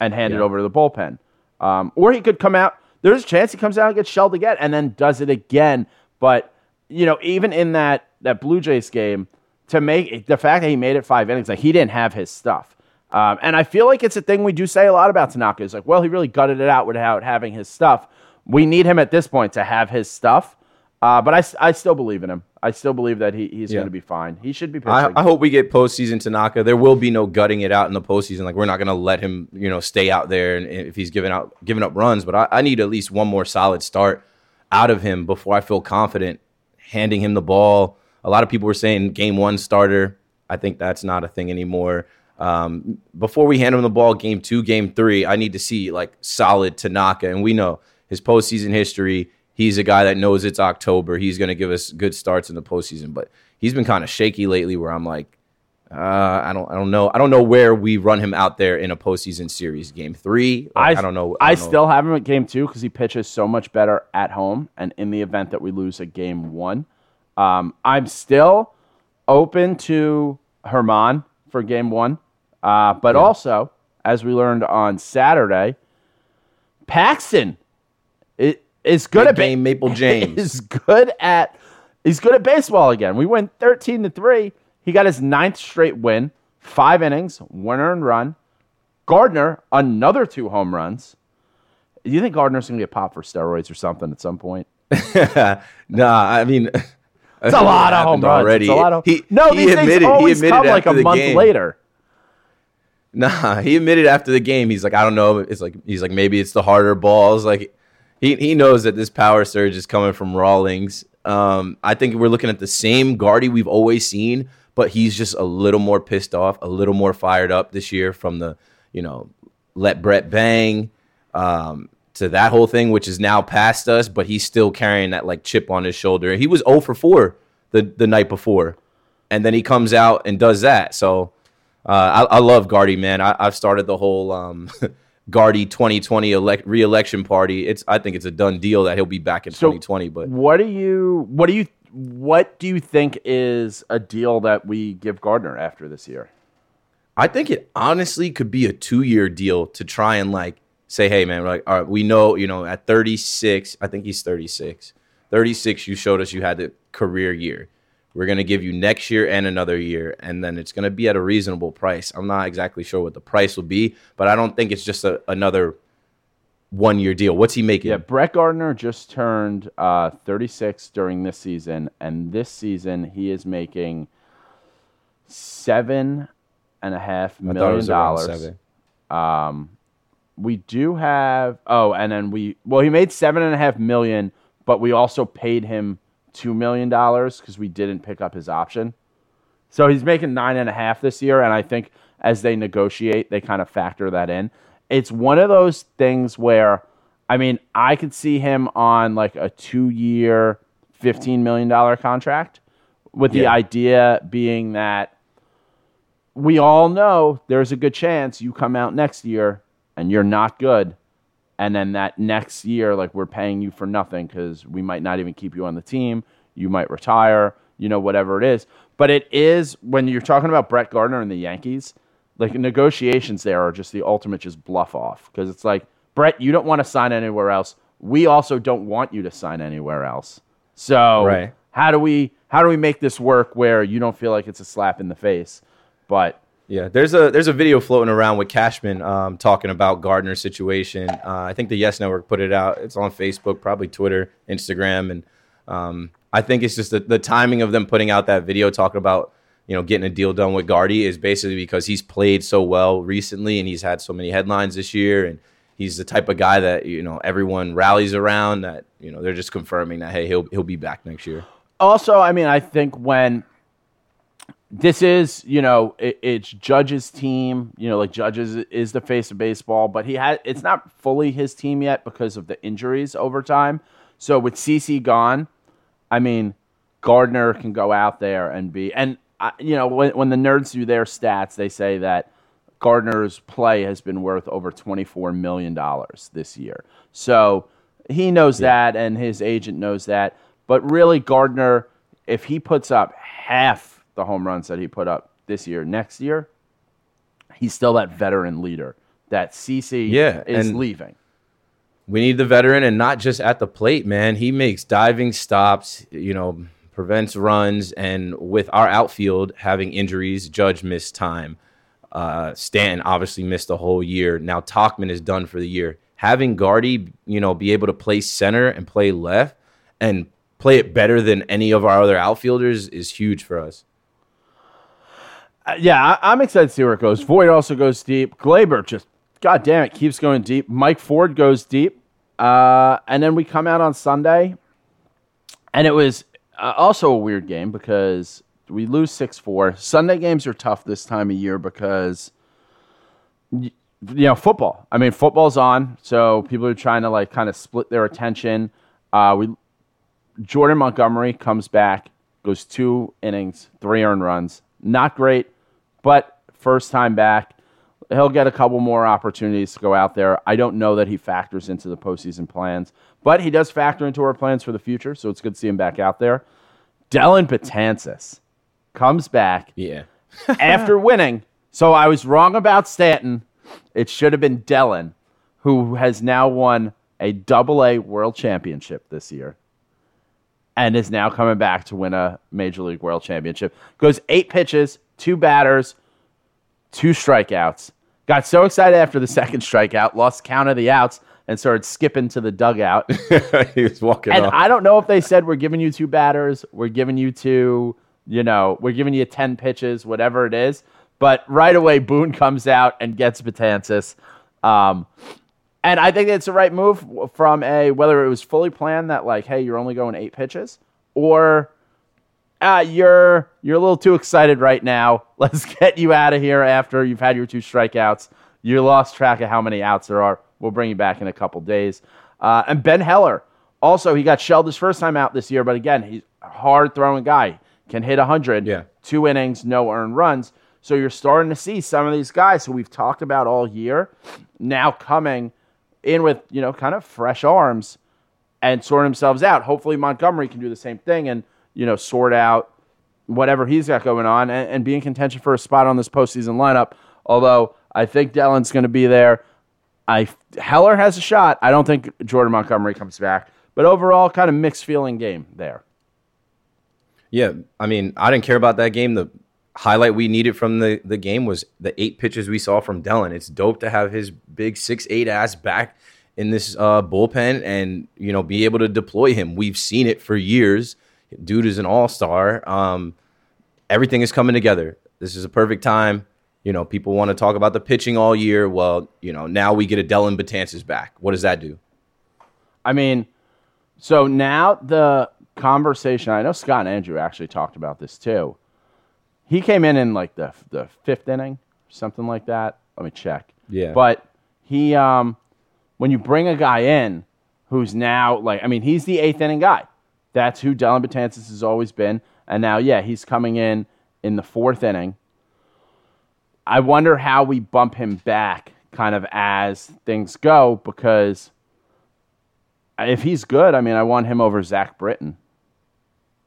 and hand it over to the bullpen. Um, or he could come out. There's a chance he comes out and gets shelled again, and then does it again. But you know, even in that that Blue Jays game, to make the fact that he made it five innings, like he didn't have his stuff. Um, and I feel like it's a thing we do say a lot about Tanaka. Is like, well, he really gutted it out without having his stuff. We need him at this point to have his stuff. Uh, but I still believe in him. I still believe that he, he's Yeah. going to be fine. He should be pitching. I, I hope we get postseason Tanaka. There will be no gutting it out in the postseason. Like we're not going to let him, you know, stay out there and if he's giving out giving up runs. But I, I need at least one more solid start out of him before I feel confident handing him the ball. A lot of people were saying game one starter. I think that's not a thing anymore. Um, before we hand him the ball, game two, game three, I need to see like solid Tanaka, and we know his postseason history. He's a guy that knows it's October. He's going to give us good starts in the postseason, but he's been kind of shaky lately. Where I'm like, uh, I don't, I don't know, I don't know where we run him out there in a postseason series. Game three, Like, I, don't know. I, don't know. still have him at game two because he pitches so much better at home. And in the event that we lose a game one, um, I'm still open to German for game one. Uh, but also, as we learned on Saturday, Paxton is good Big at ba- Maple [LAUGHS] James. is good at he's good at baseball again. We went 13 to 3. He got his ninth straight win, five innings, one earned run. Gardner, another two home runs. Do you think Gardner's gonna get popped for steroids or something at some point? [LAUGHS] nah, I mean, It's a [LAUGHS] lot of home runs. already. It's a lot of he, no. he these things admitted, he always come like a month game. later. [LAUGHS] Nah, he admitted after the game. He's like, I don't know. It's like he's like maybe it's the harder balls. Like he he knows that this power surge is coming from Rawlings. Um, I think we're looking at the same Gardy we've always seen, but he's just a little more pissed off, a little more fired up this year from the you know let Brett bang um, to that whole thing, which is now past us. But he's still carrying that like chip on his shoulder. He was 0 for 4 the the night before, and then he comes out and does that. So. Uh, I, I love Gardy, man. I, I've started the whole um, [LAUGHS] Gardy 2020 elect, re-election party. It's I think it's a done deal that he'll be back in So 2020. But what do you what do you what do you think is a deal that we give Gardner after this year? I think it honestly could be a two-year deal to try and like say, hey, man, we're like, all right, we know, you know, at 36, I think he's 36. 36, you showed us you had the career year. We're gonna give you next year and another year, and then it's gonna be at a reasonable price. I'm not exactly sure what the price will be, but I don't think it's just a, another one-year deal. What's he making? Yeah, Brett Gardner just turned uh, 36 during this season, and this season he is making seven and a half I thought it was around dollars. seven. We do have oh, and then we well he made seven and a half million, but we also paid him two million dollars because we didn't pick up his option. So he's making nine and a half this year, and I think as they negotiate, they kind of factor that in. It's one of those things where, I mean, I could see him on like a two-year, fifteen million dollar contract, with the Yeah. idea being that we all know there's a good chance you come out next year and you're not good, and then that next year, like we're paying you for nothing because we might not even keep you on the team. You might retire, you know, whatever it is. But it is when you're talking about Brett Gardner and the Yankees, like negotiations there are just the ultimate just bluff off because it's like Brett, you don't want to sign anywhere else. We also don't want you to sign anywhere else. So Right. how do we how do we make this work where you don't feel like it's a slap in the face? But Yeah, there's a there's a video floating around with Cashman um, talking about Gardner's situation. Uh, I think the Yes Network put it out. It's on Facebook, probably Twitter, Instagram, and um, I think it's just the, the timing of them putting out that video talking about you know getting a deal done with Gardy is basically because he's played so well recently and he's had so many headlines this year and he's the type of guy that you know everyone rallies around that you know they're just confirming that hey he'll he'll be back next year. also, I mean, I think when this is, you know, it, it's Judge's team, you know, like Judge's is the face of baseball, but he had it's not fully his team yet because of the injuries over time. So with CC gone, I mean, Gardner can go out there and be and I, you know, when, when the nerds do their stats, they say that Gardner's play has been worth over $24 million this year. So he knows that, and his agent knows that. But really, Gardner, if he puts up half the home runs that he put up this year, next year, he's still that veteran leader that CC Yeah, is leaving. we need the veteran and not just at the plate, man. He makes diving stops, you know, prevents runs, and with our outfield having injuries, Judge missed time. Uh, Stanton obviously missed the whole year. Now Tauchman is done for the year. Having Gardy, you know, be able to play center and play left and play it better than any of our other outfielders is huge for us. Uh, yeah, I, I'm excited to see where it goes. Voit also goes deep. Gleyber just, god damn it, keeps going deep. Mike Ford goes deep. Uh, and then we come out on Sunday, and it was uh, also a weird game because we lose 6 4. Sunday games are tough this time of year because, you know, football. I mean, football's on, so people are trying to, like, kind of split their attention. Uh, we Jordan Montgomery comes back, goes two innings, three earned runs. Not great, but first time back. He'll get a couple more opportunities to go out there. I don't know that he factors into the postseason plans, but he does factor into our plans for the future, so it's good to see him back out there. Dellin Betances comes back Yeah. [LAUGHS] after winning. So I was wrong about Stanton. It should have been Dellin, who has now won a double A world championship this year and is now coming back to win a Major League World Championship. Goes eight pitches, two batters, two strikeouts. Got so excited after the [LAUGHS] second strikeout, lost count of the outs, and started skipping to the dugout. [LAUGHS] he was walking And. I don't know if they said we're giving you two batters, we're giving you two, you know, we're giving you 10 pitches, whatever it is. But right away, Boone comes out and gets Betances. Um, and I think it's the right move from a whether it was fully planned that like, hey, you're only going eight pitches, or uh, you're you're a little too excited right now. [LAUGHS] Let's get you out of here after you've had your two strikeouts. You lost track of how many outs there are. We'll bring you back in a couple days. Uh, and Ben Heller, also he got shelled his first time out this year, but again he's a hard throwing guy. Can hit hundred. Yeah. Two innings, no earned runs. So you're starting to see some of these guys who we've talked about all year now coming in with you know kind of fresh arms and sort themselves out. Hopefully Montgomery can do the same thing and you know sort out whatever he's got going on and, and be in contention for a spot on this postseason lineup. Although I think Dellin's going to be there. I Heller has a shot. I don't think Jordan Montgomery comes back, but overall, kind of mixed feeling game there. Yeah, I mean, I didn't care about that game. The highlight we needed from the, the game was the eight pitches we saw from Dellin. It's dope to have his big six eight ass back in this uh, bullpen and you know be able to deploy him. We've seen it for years. Dude is an all star. Um, everything is coming together. This is a perfect time. You know, people want to talk about the pitching all year. Well, you know, now we get a Dellin Betances back. What does that do? I mean, so now the conversation. I know Scott and Andrew actually talked about this too. He came in in like the the fifth inning, something like that. Let me check. Yeah. But he, um, when you bring a guy in who's now like, I mean, he's the eighth inning guy. That's who Dellin Betances has always been, and now, yeah, he's coming in in the fourth inning. I wonder how we bump him back, kind of as things go, because if he's good, I mean, I want him over Zach Britton.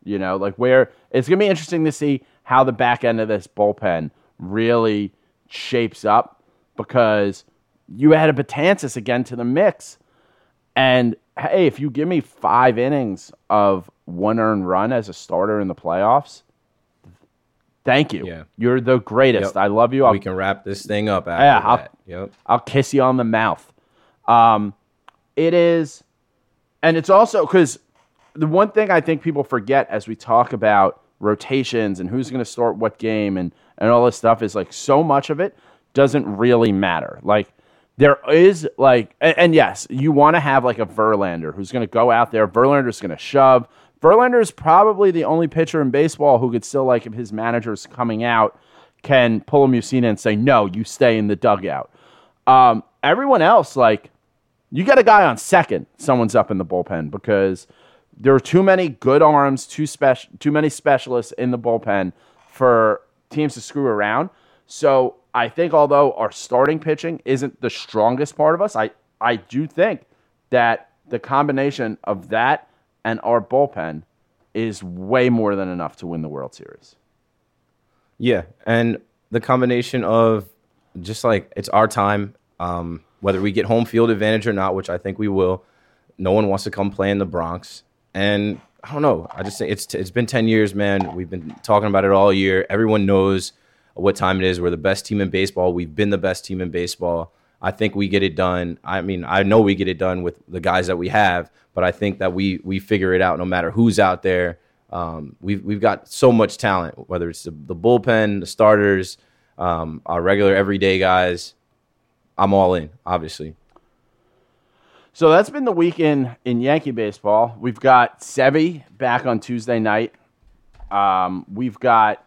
You know, like where it's going to be interesting to see how the back end of this bullpen really shapes up because you add a Betances again to the mix. And hey, if you give me five innings of one earned run as a starter in the playoffs, thank you. Yeah. You're the greatest. Yep. I love you. I'll, we can wrap this thing up after Yeah, I'll- Yep. I'll kiss you on the mouth. Um, it is, and it's also because the one thing I think people forget as we talk about rotations and who's going to start what game and and all this stuff is like so much of it doesn't really matter. Like there is like, and, and yes, you want to have like a Verlander who's going to go out there. Verlander's going to shove. Verlander is probably the only pitcher in baseball who could still like if his manager's coming out can pull a Mussina and say no, you stay in the dugout. Um, everyone else, like, you got a guy on second, someone's up in the bullpen because there are too many good arms, too special, too many specialists in the bullpen for teams to screw around. So I think although our starting pitching isn't the strongest part of us, I, I do think that the combination of that and our bullpen is way more than enough to win the World Series. Yeah, and the combination of just like it's our time, um, whether we get home field advantage or not, which I think we will. No one wants to come play in the Bronx, and I don't know. I just think it's it's been ten years, man. We've been talking about it all year. Everyone knows what time it is. We're the best team in baseball. We've been the best team in baseball. I think we get it done. I mean, I know we get it done with the guys that we have, but I think that we we figure it out no matter who's out there. Um, we've we've got so much talent, whether it's the, the bullpen, the starters, um, our regular everyday guys. I'm all in, obviously. So that's been the weekend in, Yankee baseball. We've got Sevy back on Tuesday night. Um, we've got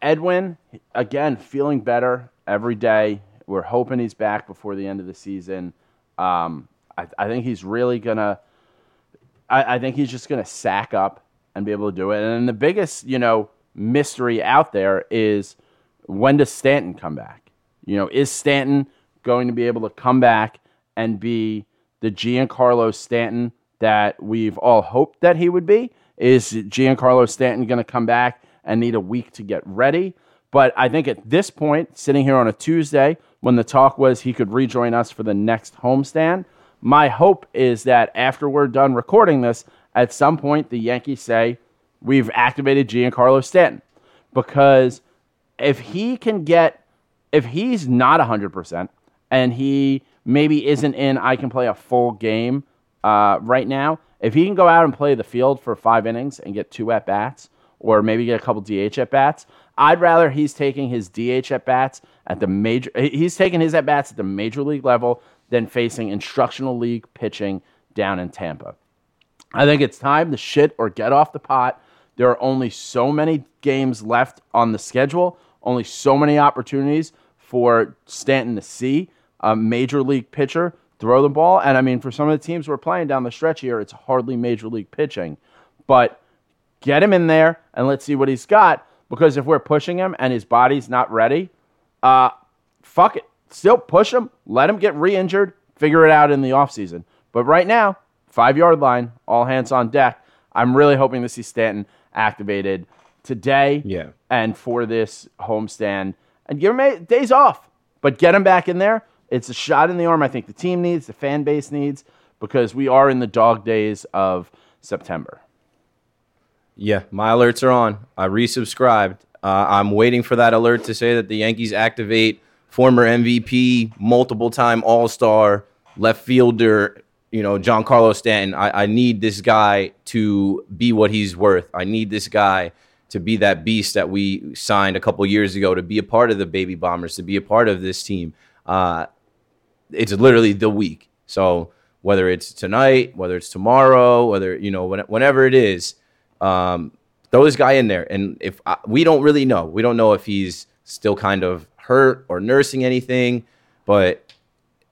Edwin, again, feeling better every day. We're hoping he's back before the end of the season. Um, I, I, think he's really going to, I think he's just to sack up and be able to do it. And the biggest, you know, mystery out there is when does Stanton come back? You know, is Stanton going to be able to come back and be the Giancarlo Stanton that we've all hoped that he would be? Is Giancarlo Stanton going to come back and need a week to get ready? But I think at this point, sitting here on a Tuesday, when the talk was he could rejoin us for the next homestand, my hope is that after we're done recording this, at some point the Yankees say, We've activated Giancarlo Stanton. Because if he can get, if he's not 100% and he maybe isn't in, I can play a full game uh, right now, if he can go out and play the field for five innings and get two at bats, or maybe get a couple DH at bats, I'd rather he's taking his DH at bats at the major. He's taking his at bats at the major league level than facing instructional league pitching down in Tampa. I think it's time to shit or get off the pot. There are only so many games left on the schedule, only so many opportunities for Stanton to see a major league pitcher throw the ball. And I mean, for some of the teams we're playing down the stretch here, it's hardly major league pitching. But get him in there and let's see what he's got. Because if we're pushing him and his body's not ready, uh, fuck it. Still push him, let him get re injured, figure it out in the offseason. But right now, five yard line, all hands on deck. I'm really hoping to see Stanton activated today yeah. and for this homestand and give him days off. But get him back in there. It's a shot in the arm I think the team needs, the fan base needs, because we are in the dog days of September. Yeah, my alerts are on. I resubscribed. Uh, I'm waiting for that alert to say that the Yankees activate former MVP, multiple time All Star, left fielder, you know, Giancarlo Stanton. I, I need this guy to be what he's worth. I need this guy to be that beast that we signed a couple years ago to be a part of the Baby Bombers, to be a part of this team. Uh, it's literally the week. So whether it's tonight, whether it's tomorrow, whether you know, whenever it is, um, throw this guy in there. And if I, we don't really know, we don't know if he's still kind of hurt or nursing anything, but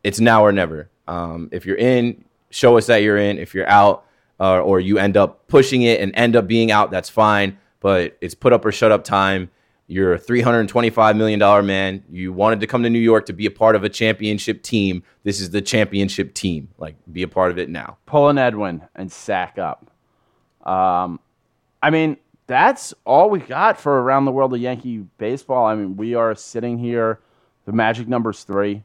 it's now or never. Um, if you're in, show us that you're in. If you're out, uh, or you end up pushing it and end up being out, that's fine. But it's put up or shut up time. You're a $325 million man. You wanted to come to New York to be a part of a championship team. This is the championship team. Like, be a part of it now. Pull an Edwin and sack up. Um, I mean, that's all we got for around the world of Yankee baseball. I mean, we are sitting here, the magic number's three,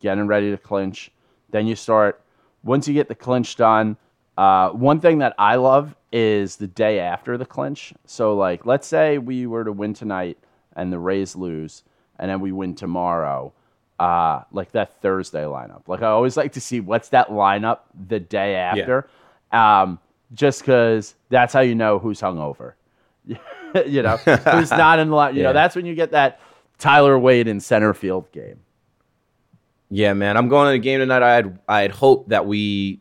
getting ready to clinch. Then you start, once you get the clinch done, uh, one thing that I love is the day after the clinch. So, like, let's say we were to win tonight and the Rays lose, and then we win tomorrow. Uh, like that Thursday lineup. Like I always like to see what's that lineup the day after. Yeah. Um, just because that's how you know who's hungover. [LAUGHS] you know, who's [LAUGHS] not in the line. You yeah. know, that's when you get that Tyler Wade in center field game. Yeah, man. I'm going to the game tonight. I had I had hoped that we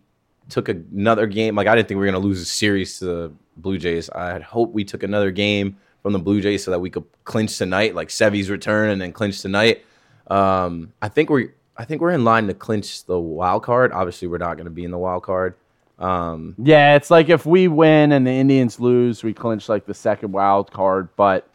took another game. Like I didn't think we were going to lose a series to the Blue Jays. I had hoped we took another game from the Blue Jays so that we could clinch tonight, like Sevy's return, and then clinch tonight. Um, I think we're I think we're in line to clinch the wild card. Obviously, we're not going to be in the wild card. Um, yeah, it's like if we win and the Indians lose, we clinch like the second wild card. But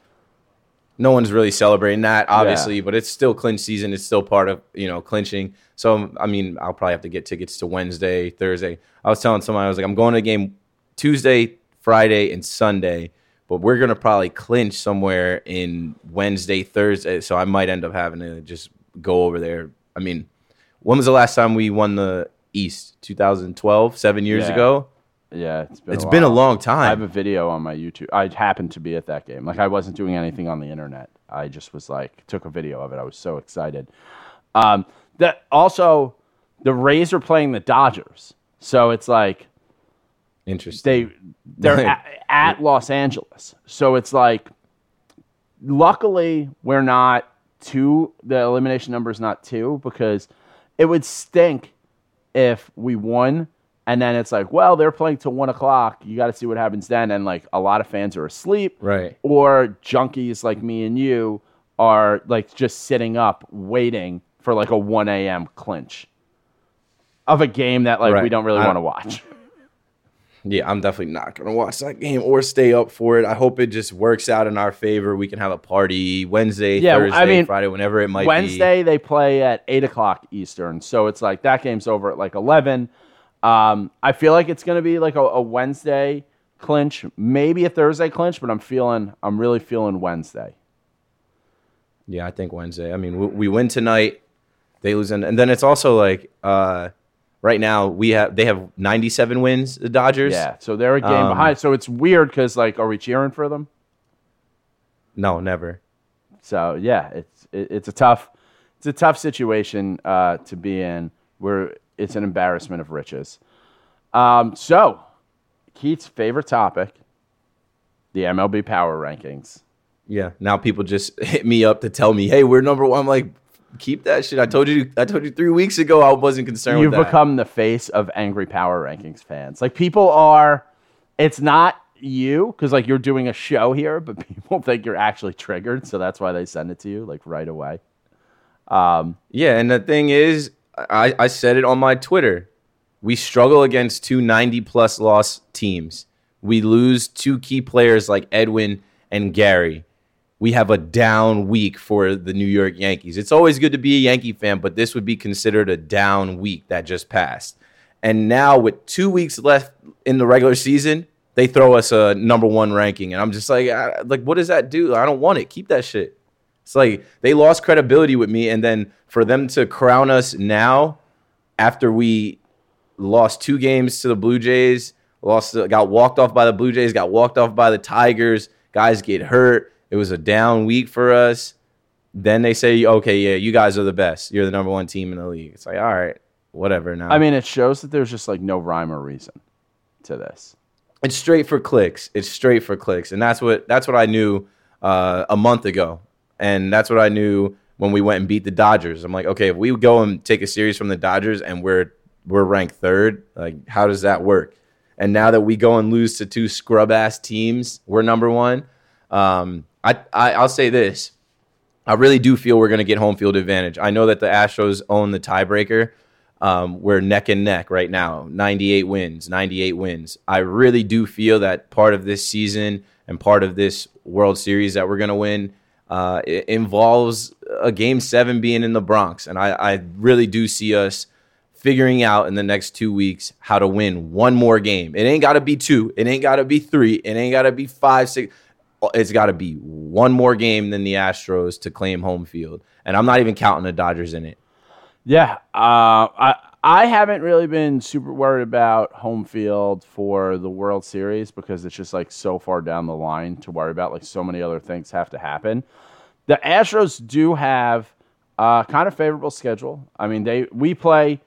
no one's really celebrating that, obviously, but it's still clinch season. It's still part of you know clinching. So I mean, I'll probably have to get tickets to Wednesday, Thursday. I was telling someone I was like, I'm going to a game Tuesday, Friday, and Sunday, but we're gonna probably clinch somewhere in Wednesday, Thursday. So I might end up having to just go over there. I mean, when was the last time we won the East? 2012, seven years Yeah. ago. Yeah, it's been It's a been a while. long I have time. a video on my YouTube. I happened to be at that game. Like I wasn't doing anything on the internet. I just was like took a video of it. I was so excited. Um, that also the Rays are playing the Dodgers, so it's like Interesting. they they're [LAUGHS] at, at Los Angeles. So it's like luckily we're not two the elimination number is not two because it would stink if we won and then it's like, well, they're playing till one o'clock. You got to see what happens then. And like a lot of fans are asleep, Right. Or junkies like me and you are like just sitting up waiting for like a one a.m. clinch of a game that like we don't really want to watch. [LAUGHS] Yeah, I'm definitely not gonna watch that game or stay up for it. I hope it just works out in our favor. We can have a party Wednesday, Yeah, I Thursday, mean, Friday, whenever it might be. Wednesday they play at eight o'clock Eastern, so it's like that game's over at like eleven. Um, I feel like it's going to be like a, a Wednesday clinch, maybe a Thursday clinch, but I'm feeling, I'm really feeling Wednesday. Yeah, I think Wednesday. I mean, we, we win tonight, they lose, in, and then it's also like uh, right now we have they have 97 wins. The Dodgers. Yeah, so they're a game Um, behind. So it's weird because like, are we cheering for them? No, never. So yeah, it's it, it's a tough, it's a tough situation uh, to be in. Where it's an embarrassment of riches. Um, so, Keith's favorite topic, the MLB Power Rankings. Yeah. Now people just [LAUGHS] hit me up to tell me, hey, we're number one. I'm like, keep that shit. I told you. I told you three weeks ago I wasn't concerned You've with that. become the face of angry Power Rankings fans. Like people are, it's not you because like you're doing a show here, but [LAUGHS] people think you're actually triggered, so that's why they send it to you like right away. Um, Yeah, and the thing is, I, I said it on my Twitter. We struggle against two 90 plus loss teams. We lose two key players like Edwin and Gary. We have a down week for the New York Yankees. It's always good to be a Yankee fan, but this would be considered a down week that just passed. And now, with two weeks left in the regular season, they throw us a number one ranking, and I'm just like, I, like, what does that do? I don't want it. Keep that shit. It's like they lost credibility with me, and then for them to crown us now, after we lost two games to the Blue Jays, lost, got walked off by the Blue Jays, got walked off by the Tigers. Guys get hurt. It was a down week for us. Then they say, okay, yeah, you guys are the best. You're the number one team in the league. It's like, all right, whatever. Now, I mean, it shows that there's just like no rhyme or reason to this. it's straight for clicks. It's straight for clicks, and that's what that's what I knew uh, a month ago, and that's what I knew when we went and beat the Dodgers. I'm like, okay, if we go and take a series from the Dodgers and we're we're ranked third, like how does that work? And now that we go and lose to two scrub ass teams, we're number one. Um, I, I I'll say this. I really do feel we're going to get home field advantage. I know that the Astros own the tiebreaker. Um, we're neck and neck right now 98 wins, 98 wins. I really do feel that part of this season and part of this World Series that we're going to win uh, involves a game seven being in the Bronx. And I, I really do see us figuring out in the next two weeks how to win one more game. It ain't got to be two, it ain't got to be three, it ain't got to be five, six it's got to be one more game than the Astros to claim home field. And I'm not even counting the Dodgers in it. Yeah, uh, I I haven't really been super worried about home field for the World Series because it's just like so far down the line to worry about. Like so many other things have to happen. The Astros do have kind of favorable schedule. I mean, they we play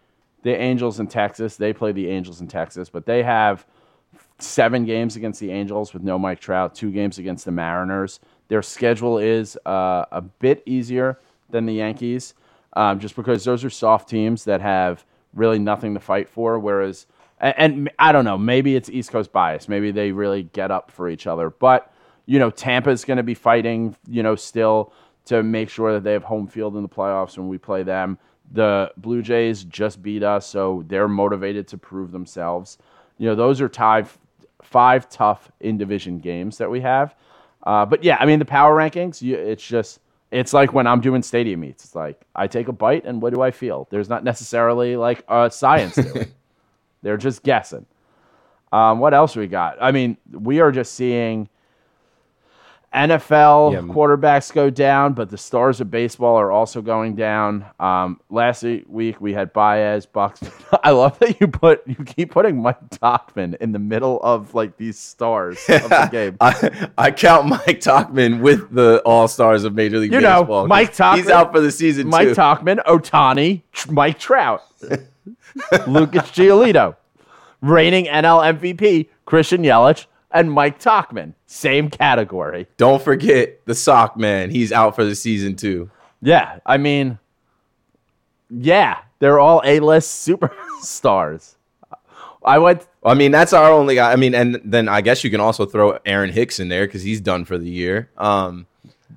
the Angels in Texas. They play the Angels in Texas, but they have seven games against the Angels with no Mike Trout, two games against the Mariners. Their schedule is uh, a bit easier than the Yankees, um, just because those are soft teams that have really nothing to fight for. Whereas, and, and I don't know, maybe it's East Coast bias. Maybe they really get up for each other. But you know, Tampa's going to be fighting, you know, still to make sure that they have home field in the playoffs when we play them. The Blue Jays just beat us, so they're motivated to prove themselves. You know, those are five, five tough in division games that we have. Uh, but yeah, I mean the power rankings. You, it's just it's like when I'm doing stadium meats. It's like I take a bite and what do I feel? There's not necessarily like a science to it. [LAUGHS] They're just guessing. Um, what else we got? I mean, we are just seeing NFL Yeah. quarterbacks go down, but the stars of baseball are also going down. Um, last week we had Baez, Bucks. [LAUGHS] I love that you put you keep putting Mike Tauchman in the middle of like these stars of the [LAUGHS] game. I, I count Mike Tauchman with the All Stars of Major League You know, Baseball. Mike He's out for the season Mike too. Tauchman, Ohtani, Tr- Mike Trout, [LAUGHS] Lucas Giolito, reigning NL MVP Christian Yelich, and Mike Tauchman. Same category. Don't forget the sock man. He's out for the season too. Yeah, I mean, yeah, they're all A-list superstars. I went. I mean, that's our only guy. I mean, and then I guess you can also throw Aaron Hicks in there because he's done for the year. Um,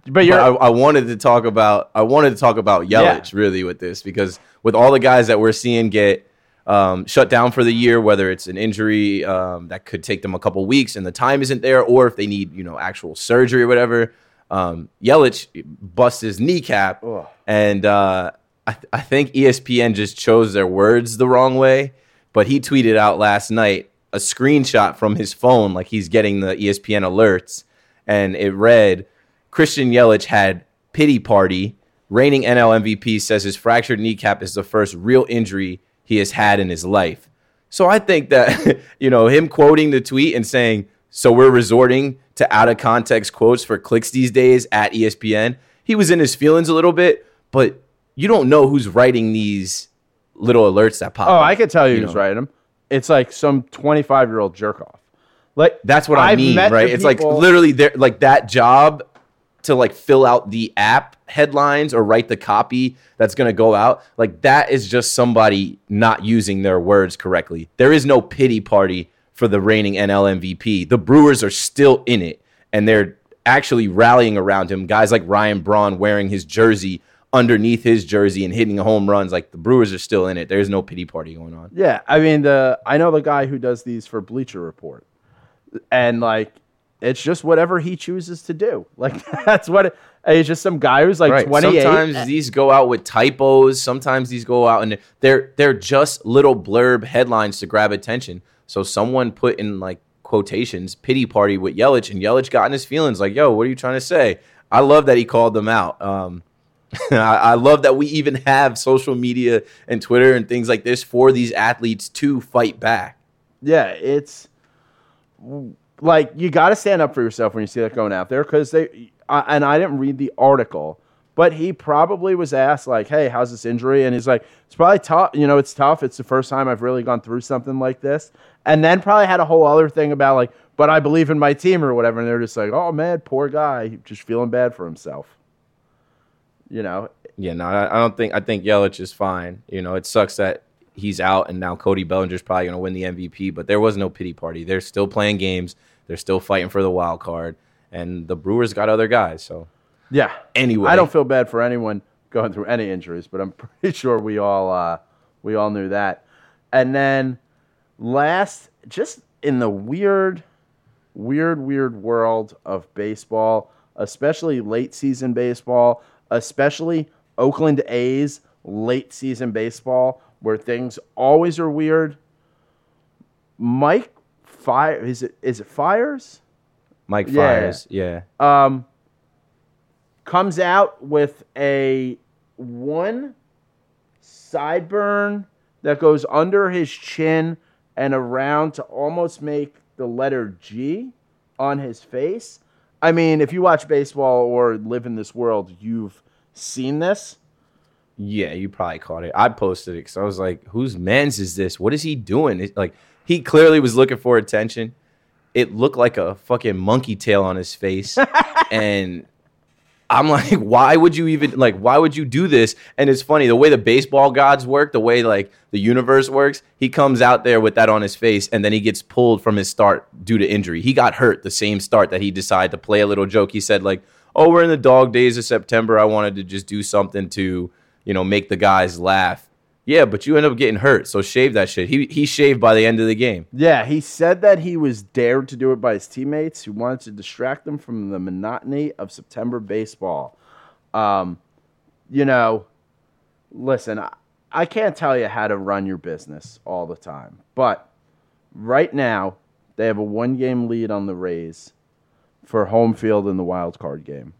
But but I, I wanted to talk about I wanted to talk about Yelich Yeah. really with this because with all the guys that we're seeing get um, shut down for the year, whether it's an injury um, that could take them a couple weeks and the time isn't there, or if they need you know actual surgery or whatever, um, Yelich busts his kneecap, and uh, I, th- I think ESPN just chose their words the wrong way. But he tweeted out last night a screenshot from his phone, like he's getting the ESPN alerts, and it read. Christian Yelich had pity party. Reigning NL MVP says his fractured kneecap is the first real injury he has had in his life. So I think that [LAUGHS] you know him quoting the tweet and saying, "So we're resorting to out of context quotes for clicks these days at ESPN." He was in his feelings a little bit, but you don't know who's writing these little alerts that pop. oh, up, I could tell you, you who's know. writing them. It's like some 25 year old jerk off. Like That's what I I've mean, right? It's like literally there like that job to like fill out the app headlines or write the copy that's going to go out. Like that is just somebody not using their words correctly. There is no pity party for the reigning NL MVP. The Brewers are still in it and they're actually rallying around him. Guys like Ryan Braun wearing his jersey underneath his jersey and hitting home runs. Like the Brewers are still in it. There's no pity party going on. Yeah, I mean the I know the guy who does these for Bleacher Report, and like it's just whatever he chooses to do. [LAUGHS] Like that's what it, he's just some guy who's like Right. 28. Sometimes these go out with typos. Sometimes these go out and they're they're just little blurb headlines to grab attention. So someone put in like quotations "pity party" with Yelich, and Yelich got in his feelings. Like, "Yo, what are you trying to say?" I love that he called them out. Um, [LAUGHS] I, I love that we even have social media and Twitter and things like this for these athletes to fight back. yeah, it's like you got to stand up for yourself when you see that going out there because they. I, and I didn't read the article, but he probably was asked like, "Hey, how's this injury?" And he's like, "It's probably tough. You know, it's tough. It's the first time I've really gone through something like this." And then probably had a whole other thing about like, "But I believe in my team" or whatever. And they're just like, "Oh man, poor guy, just feeling bad for himself." You know, Yeah, no, I don't think I think Yelich is fine. You know, it sucks that he's out and now Cody Bellinger's probably going to win the MVP, but there was no pity party. They're still playing games. They're still fighting for the wild card, and the Brewers got other guys. So yeah. anyway, I don't feel bad for anyone going through any injuries, but I'm [LAUGHS] pretty sure we all uh, we all knew that. And then last, just in the weird, weird, weird world of baseball, especially late season baseball, especially Oakland A's late season baseball, where things always are weird. Mike Fire is it is it Fiers? Mike Yeah. Fiers. Yeah. um, comes out with a one sideburn that goes under his chin and around to almost make the letter G on his face. I mean, if you watch baseball or live in this world, you've seen this. Yeah, you probably caught it. I posted it because I was like, "Whose man's is this? What is he doing?" It, like, he clearly was looking for attention. It looked like a fucking monkey tail on his face, [LAUGHS] and I'm like, "Why would you even like? Why would you do this?" And it's funny the way the baseball gods work, the way like the universe works. He comes out there with that on his face, and then he gets pulled from his start due to injury. He got hurt the same start that he decided to play a little joke. He said like, "Oh, we're in the dog days of September. I wanted to just do something to." you know, make the guys laugh. Yeah, but you end up getting hurt. So shave that shit. He he shaved by the end of the game. Yeah, he said that he was dared to do it by his teammates who wanted to distract them from the monotony of September baseball. Um, you know, listen, I, I can't tell you how to run your business all the time, but right now they have a one game lead on the Rays for home field in the wild card game.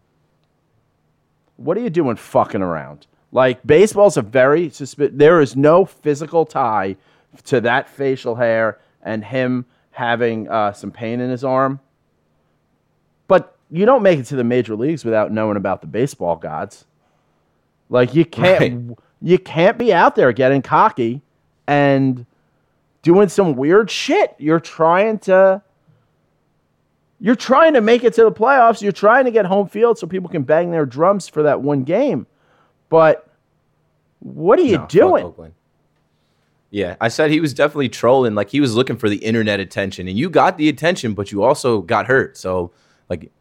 What are you doing fucking around? Like baseball's a very there is no physical tie to that facial hair and him having uh, some pain in his arm. But you don't make it to the major leagues without knowing about the baseball gods. Like you can't Right. you can't be out there getting cocky and doing some weird shit. You're trying to you're trying to make it to the playoffs. You're trying to get home field so people can bang their drums for that one game. But what are you No, doing? Yeah, I said he was definitely trolling. Like he was looking for the internet attention, and you got the attention, but you also got hurt. So, like,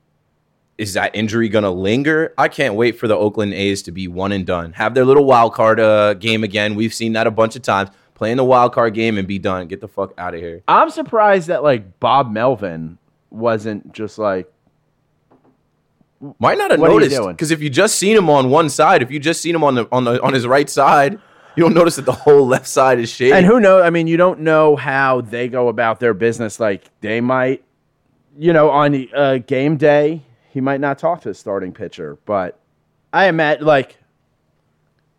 is that injury gonna linger? I can't wait for the Oakland A's to be one and done. Have their little wild card uh, game again. We've seen that a bunch of times. Playing the wild card game and be done. Get the fuck out of here. I'm surprised that like Bob Melvin wasn't just like Might not have What noticed because if you just seen him on one side, if you just seen him on the on the on his right side, you don't notice that the whole left side is shaved. And who knows? I mean, you don't know how they go about their business. Like they might, you know, on uh, game day, he might not talk to his starting pitcher. But I imagine, like,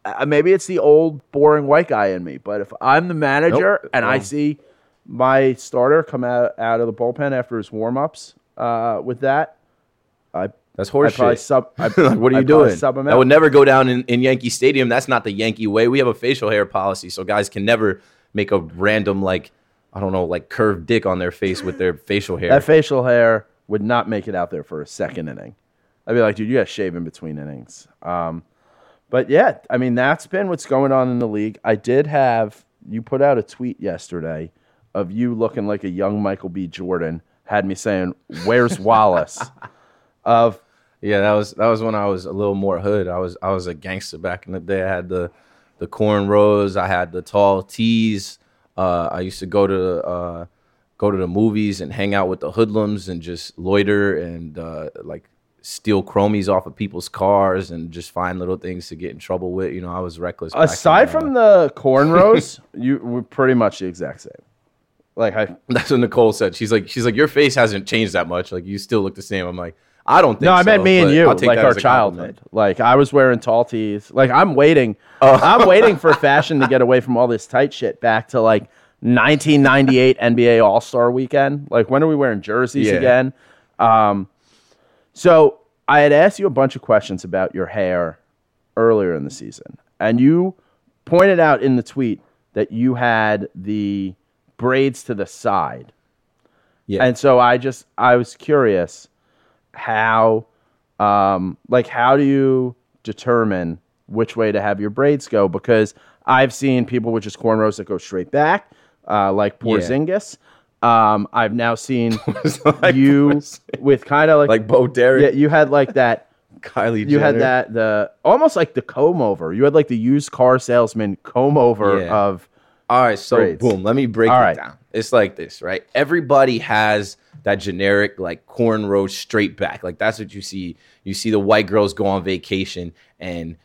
uh, maybe it's the old boring white guy in me. But if I'm the manager Nope. and I see my starter come out out of the bullpen after his warm ups uh, with that, I That's I horseshit. sub. [LAUGHS] I, like, what are I'd you doing? Sub him That out. would never go down in, in Yankee Stadium. That's not the Yankee way. We have a facial hair policy, so guys can never make a random like I don't know, like curved dick on their face with their facial hair. That facial hair would not make it out there for a second inning. I'd be like, dude, you got to shave in between innings. Um, but yeah, I mean, that's been what's going on in the league. I did have you put out a tweet yesterday of you looking like a young Michael B. Jordan. Had me saying, "Where's Wallace?" [LAUGHS] of yeah, that was that was when I was a little more hood. I was I was a gangster back in the day. I had the the cornrows. I had the tall tees. Uh, I used to go to uh, go to the movies and hang out with the hoodlums and just loiter and uh, like steal chromies off of people's cars and just find little things to get in trouble with. You know, I was reckless. aside from the cornrows, [LAUGHS] you were pretty much the exact same. Like I, [LAUGHS] That's what Nicole said. She's like, she's like, your face hasn't changed that much. Like you still look the same. I'm like, I don't think. No, I meant so, me and you, like our as a compliment. childhood. Like I was wearing tall tees. Like I'm waiting. Oh. I'm waiting for [LAUGHS] fashion to get away from all this tight shit back to like 1998 NBA All Star Weekend. Like when are we wearing jerseys Yeah. again? Um, so I had asked you a bunch of questions about your hair earlier in the season, and you pointed out in the tweet that you had the braids to the side. Yeah. And so I just I was curious how um like how do you determine which way to have your braids go because I've seen people with just cornrows that go straight back uh like Porzingis. Um I've now seen [LAUGHS] Like you Porzingis. with kind of like, like Bo Derek, yeah, you had like that [LAUGHS] Kylie. you had that the almost like the comb over. You had like the used car salesman comb over Yeah. of All right, so Braids. boom, let me break All it right. down. It's like this, right? Everybody has that generic like cornrow straight back. Like that's what you see. You see the white girls go on vacation and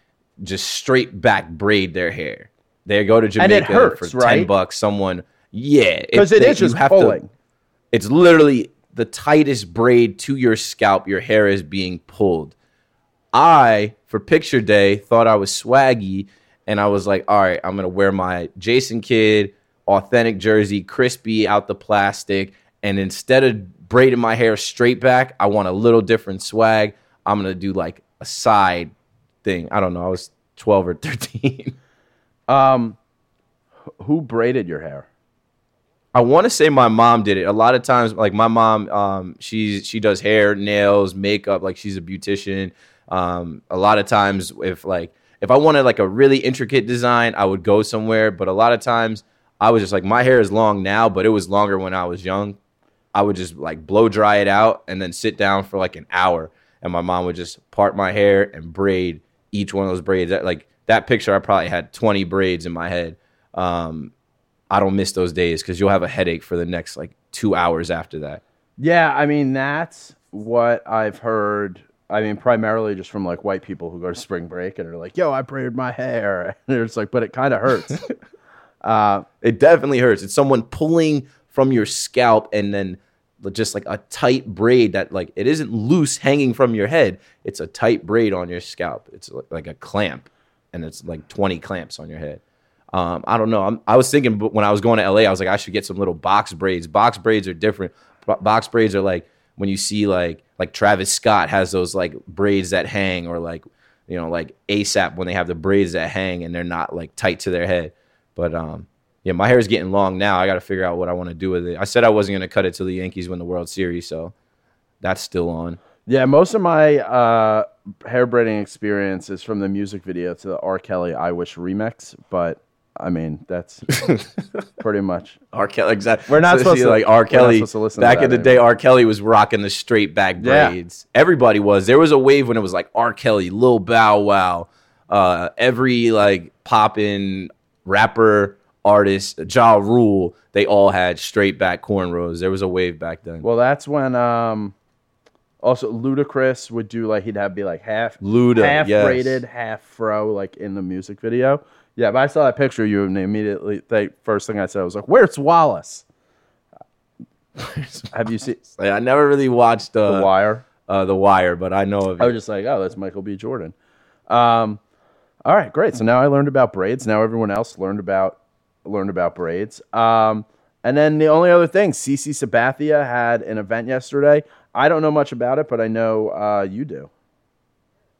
just straight back braid their hair. They go to Jamaica hurts, for right? ten bucks. Someone, yeah, because it they- is just have to- pulling. it's literally the tightest braid to your scalp. Your hair is being pulled. I, for picture day, thought I was swaggy, and I was like, all right, I'm gonna wear my Jason Kidd authentic jersey, crispy out the plastic, and instead of braiding my hair straight back, I want a little different swag. I'm gonna do like a side thing. I don't know. I was 12 or 13. [LAUGHS] Um who braided your hair? I want to say my mom did it. A lot of times, like my mom, um, she's she does hair, nails, makeup. Like she's a beautician. Um, a lot of times, if like if I wanted like a really intricate design, I would go somewhere. But a lot of times, I was just like, my hair is long now, but it was longer when I was young. I would just like blow dry it out and then sit down for like an hour, and my mom would just part my hair and braid each one of those braids. Like that picture, I probably had 20 braids in my head. Um, I don't miss those days because you'll have a headache for the next like two hours after that. Yeah, I mean that's what I've heard. I mean, primarily just from like white people who go to spring break and are like, "Yo, I braided my hair," [LAUGHS] and it's like, but it kind of hurts. [LAUGHS] It definitely hurts. It's someone pulling from your scalp and then just like a tight braid that like it isn't loose hanging from your head. It's a tight braid on your scalp. It's like, a clamp, and it's like 20 clamps on your head. Um, I don't know. I'm, I was thinking when I was going to LA, I was like, I should get some little box braids. Box braids are different. Box braids are like when you see like like Travis Scott has those like braids that hang, or like you know like ASAP when they have the braids that hang and they're not like tight to their head. But um, yeah, my hair is getting long now. I got to figure out what I want to do with it. I said I wasn't going to cut it till the Yankees win the World Series, so that's still on. Yeah, most of my uh, hair braiding experience is from the music video to the R. Kelly "I Wish" remix. But I mean, that's [LAUGHS] pretty much. R. Kelly, exactly. We're not So, supposed to- like R. Kelly. supposed to listen to back in the anymore. day, R. Kelly was rocking the straight back Yeah. braids. Everybody was. There was a wave when it was like R. Kelly, Lil Bow Wow, uh, every like poppin' rapper artist, Ja Rule. They all had straight back cornrows. There was a wave back then. Well, that's when um, also Ludacris would do like he'd have be like half Luda, half yes. braided, half fro, like in the music video. Yeah, but I saw that picture of you and immediately the first thing I said was like, "Where's Wallace?" [LAUGHS] Have you seen Like, I never really watched uh, The Wire? uh, the Wire, but I know of it. I was just like, "Oh, that's Michael B. Jordan." Um, all right, great. So now I learned about braids. Now everyone else learned about learned about braids. Um, and then the only other thing, CC Sabathia had an event yesterday. I don't know much about it, but I know uh, you do.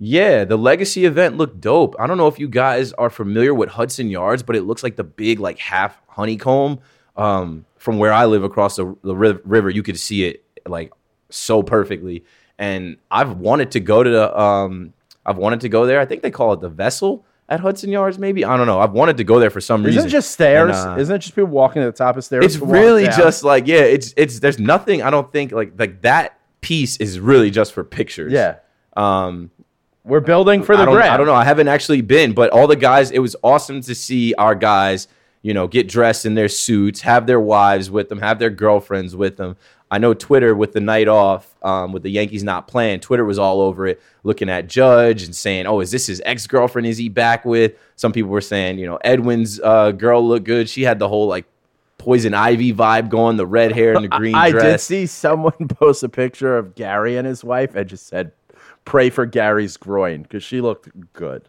Yeah, the legacy event looked dope. I don't know if you guys are familiar with Hudson Yards, but it looks like the big like half honeycomb. Um, from where I live across the, the river, you could see it like so perfectly. And I've wanted to go to the um, I've wanted to go there. I think they call it the vessel at Hudson Yards. Maybe I don't know. I've wanted to go there for some reason. Isn't it just stairs? And, uh, Isn't it just people walking to the top of stairs? it's really just like yeah. It's it's there's nothing. I don't think like like that piece is really just for pictures. yeah. Um, We're building for the I don't. I don't know. I haven't actually been, but all the guys, it was awesome to see our guys, you know, get dressed in their suits, have their wives with them, have their girlfriends with them. I know Twitter with the night off, um, with the Yankees not playing, Twitter was all over it, looking at Judge and saying, "Oh, is this his ex girlfriend? Is he back with?" Some people were saying, you know, Edwin's uh, girl looked good. She had the whole like poison ivy vibe going, the red hair and the [LAUGHS] green I did dress. see someone [LAUGHS] post a picture of Gary and his wife and just said, "Pray for Gary's groin" because she looked good.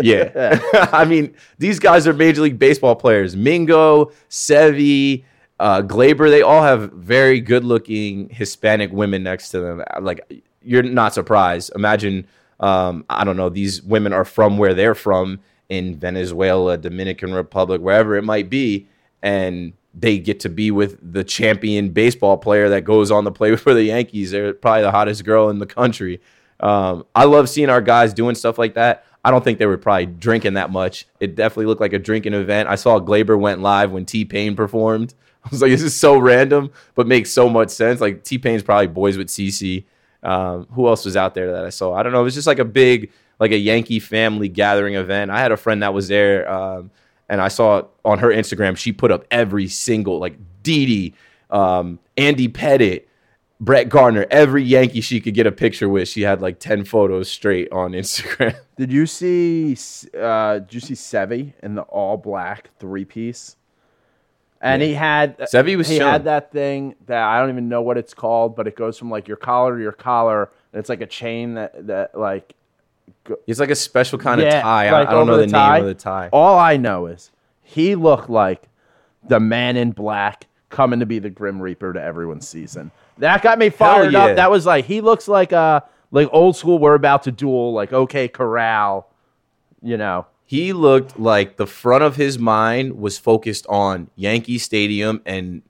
Yeah. [LAUGHS] I mean, these guys are Major League Baseball players. Mingo, Sevi, uh, Gleyber, they all have very good looking Hispanic women next to them. Like, you're not surprised. Imagine, um, I don't know, these women are from where they're from in Venezuela, Dominican Republic, wherever it might be. And they get to be with the champion baseball player that goes on the play [LAUGHS] for the Yankees. They're probably the hottest girl in the country. Um, I love seeing our guys doing stuff like that. I don't think they were probably drinking that much. It definitely looked like a drinking event. I saw Gleyber went live when T Pain performed. [LAUGHS] I was like, this is so random, but makes so much sense. Like T Pain's probably boys with CC. Um, who else was out there that I saw? I don't know. It was just like a big, like a Yankee family gathering event. I had a friend that was there, um, and I saw on her Instagram she put up every single like Didi, um, Andy Pettitte, Brett Gardner, every Yankee she could get a picture with. She had like ten photos straight on Instagram. [LAUGHS] Did you see? Uh, did you see Sevi in the all black three piece? And he had Sevi was he chilling. had that thing that I don't even know what it's called, but it goes from like your collar to your collar, and it's like a chain that that like It's like a special kind of tie. I- like I, don't know the, the tie. name of the tie. All I know is he looked like the man in black coming to be the Grim Reaper to everyone's season. That got me fired yeah. up. That was like he looks like uh like old school. We're about to duel. Like okay, corral. You know. He looked like the front of his mind was focused on Yankee Stadium and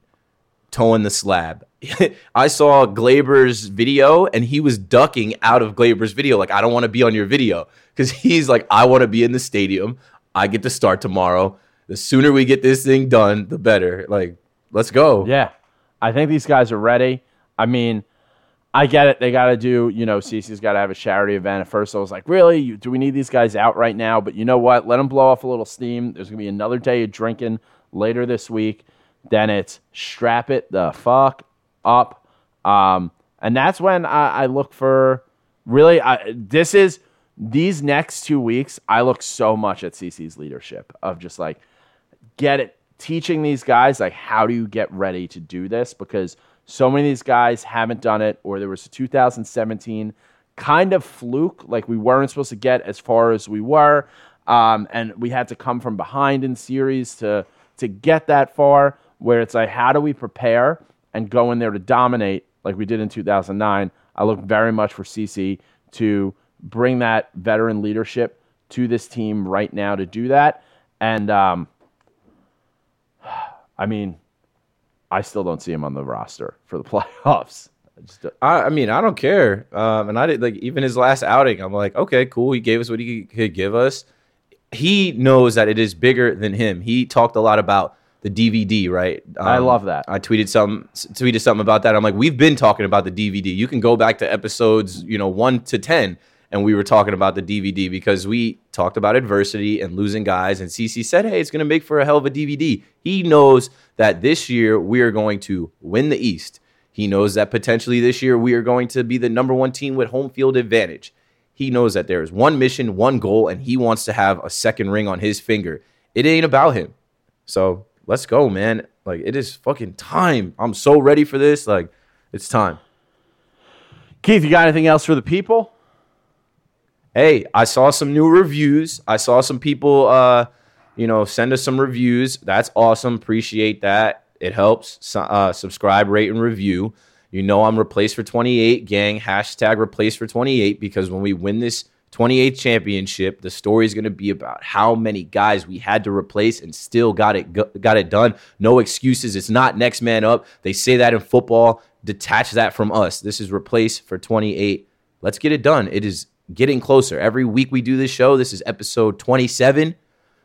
toeing the slab. [LAUGHS] I saw Gleyber's video and he was ducking out of Gleyber's video. Like, I don't want to be on your video because he's like, I want to be in the stadium. I get to start tomorrow. The sooner we get this thing done, the better. Like, let's go. Yeah, I think these guys are ready. I mean, I get it. They got to do, you know, CC's got to have a charity event. At first, I was like, really? Do we need these guys out right now? But you know what? Let them blow off a little steam. There's going to be another day of drinking later this week. Then it's strap it the fuck up. Um, and that's when I, I look for really, I, this is these next two weeks. I look so much at CC's leadership of just like, get it, teaching these guys, like, how do you get ready to do this? Because so many of these guys haven't done it, or there was a 2017 kind of fluke, like we weren't supposed to get as far as we were, um, and we had to come from behind in series to to get that far. Where it's like, how do we prepare and go in there to dominate like we did in 2009? I look very much for CC to bring that veteran leadership to this team right now to do that, and um, [SIGHS] I mean, I still don't see him on the roster for the [LAUGHS] playoffs. I I, mean, I don't care. Um, and I did like even his last outing. I'm like, okay, cool. He gave us what he could give us. He knows that it is bigger than him. He talked a lot about the DVD, right? I Um, love that. I tweeted some tweeted something about that. I'm like, we've been talking about the DVD. You can go back to episodes, you know, one to ten, and we were talking about the DVD because we talked about adversity and losing guys. And CC said, hey, it's going to make for a hell of a DVD. He knows that this year we are going to win the East. He knows that potentially this year we are going to be the number one team with home field advantage. He knows that there is one mission, one goal, and he wants to have a second ring on his finger. It ain't about him. So let's go, man. Like it is fucking time. I'm so ready for this. Like it's time. Keith, you got anything else for the people? Hey, I saw some new reviews. I saw some people uh, you know, send us some reviews. That's awesome. Appreciate that. It helps. Uh, subscribe, rate, and review. You know I'm replaced for 28, gang. Hashtag replaced for 28 because when we win this 28th championship, the story is going to be about how many guys we had to replace and still got it got it done. No excuses. It's not next man up. They say that in football. Detach that from us. This is replace for 28. Let's get it done. It is getting closer. Every week we do this show. This is episode 27.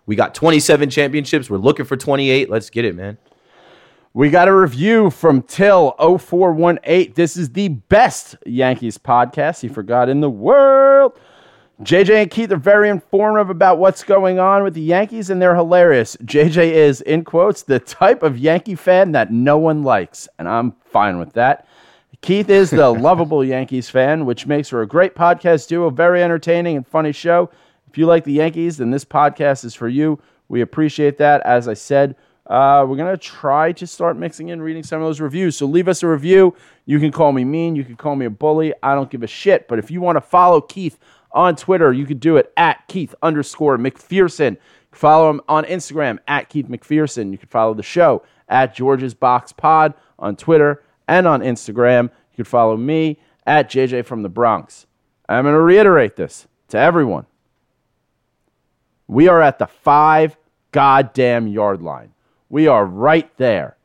We got 27 championships. We're looking for 28. Let's get it, man. We got a review from Till0418. This is the best Yankees podcast he forgot in the world. JJ and Keith are very informative about what's going on with the Yankees, and they're hilarious. JJ is, in quotes, the type of Yankee fan that no one likes, and I'm fine with that. Keith is the [LAUGHS] lovable Yankees fan, which makes for a great podcast duo, very entertaining and funny show. If you like the Yankees, then this podcast is for you. We appreciate that. As I said, uh, we're gonna try to start mixing in reading some of those reviews. So leave us a review. You can call me mean. You can call me a bully. I don't give a shit. But if you want to follow Keith on Twitter, you could do it at Keith underscore McPherson. Follow him on Instagram at Keith McPherson. You can follow the show at George's Box Pod on Twitter and on Instagram. You can follow me at JJ from the Bronx. I'm going to reiterate this to everyone. We are at the five goddamn yard line. We are right there.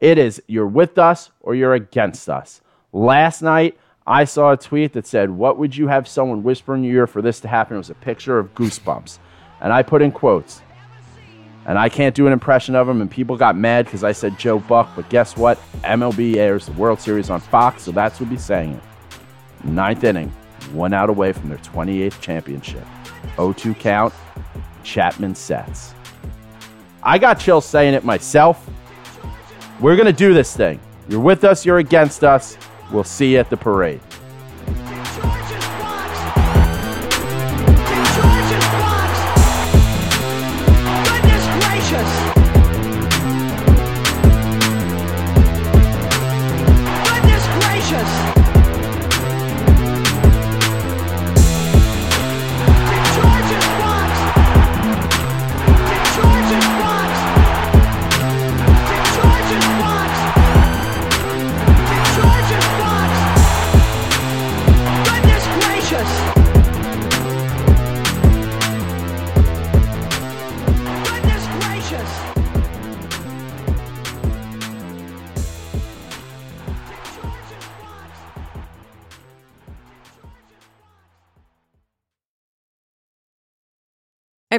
It is you're with us or you're against us. Last night, I saw a tweet that said, What would you have someone whisper in your ear for this to happen? It was a picture of goosebumps. And I put in quotes. And I can't do an impression of him, and people got mad because I said Joe Buck. But guess what? MLB airs the World Series on Fox, so that's who'll be saying it. Ninth inning, one out away from their 28th championship. 0 2 count, Chapman sets. I got chills saying it myself. We're going to do this thing. You're with us, you're against us. We'll see you at the parade.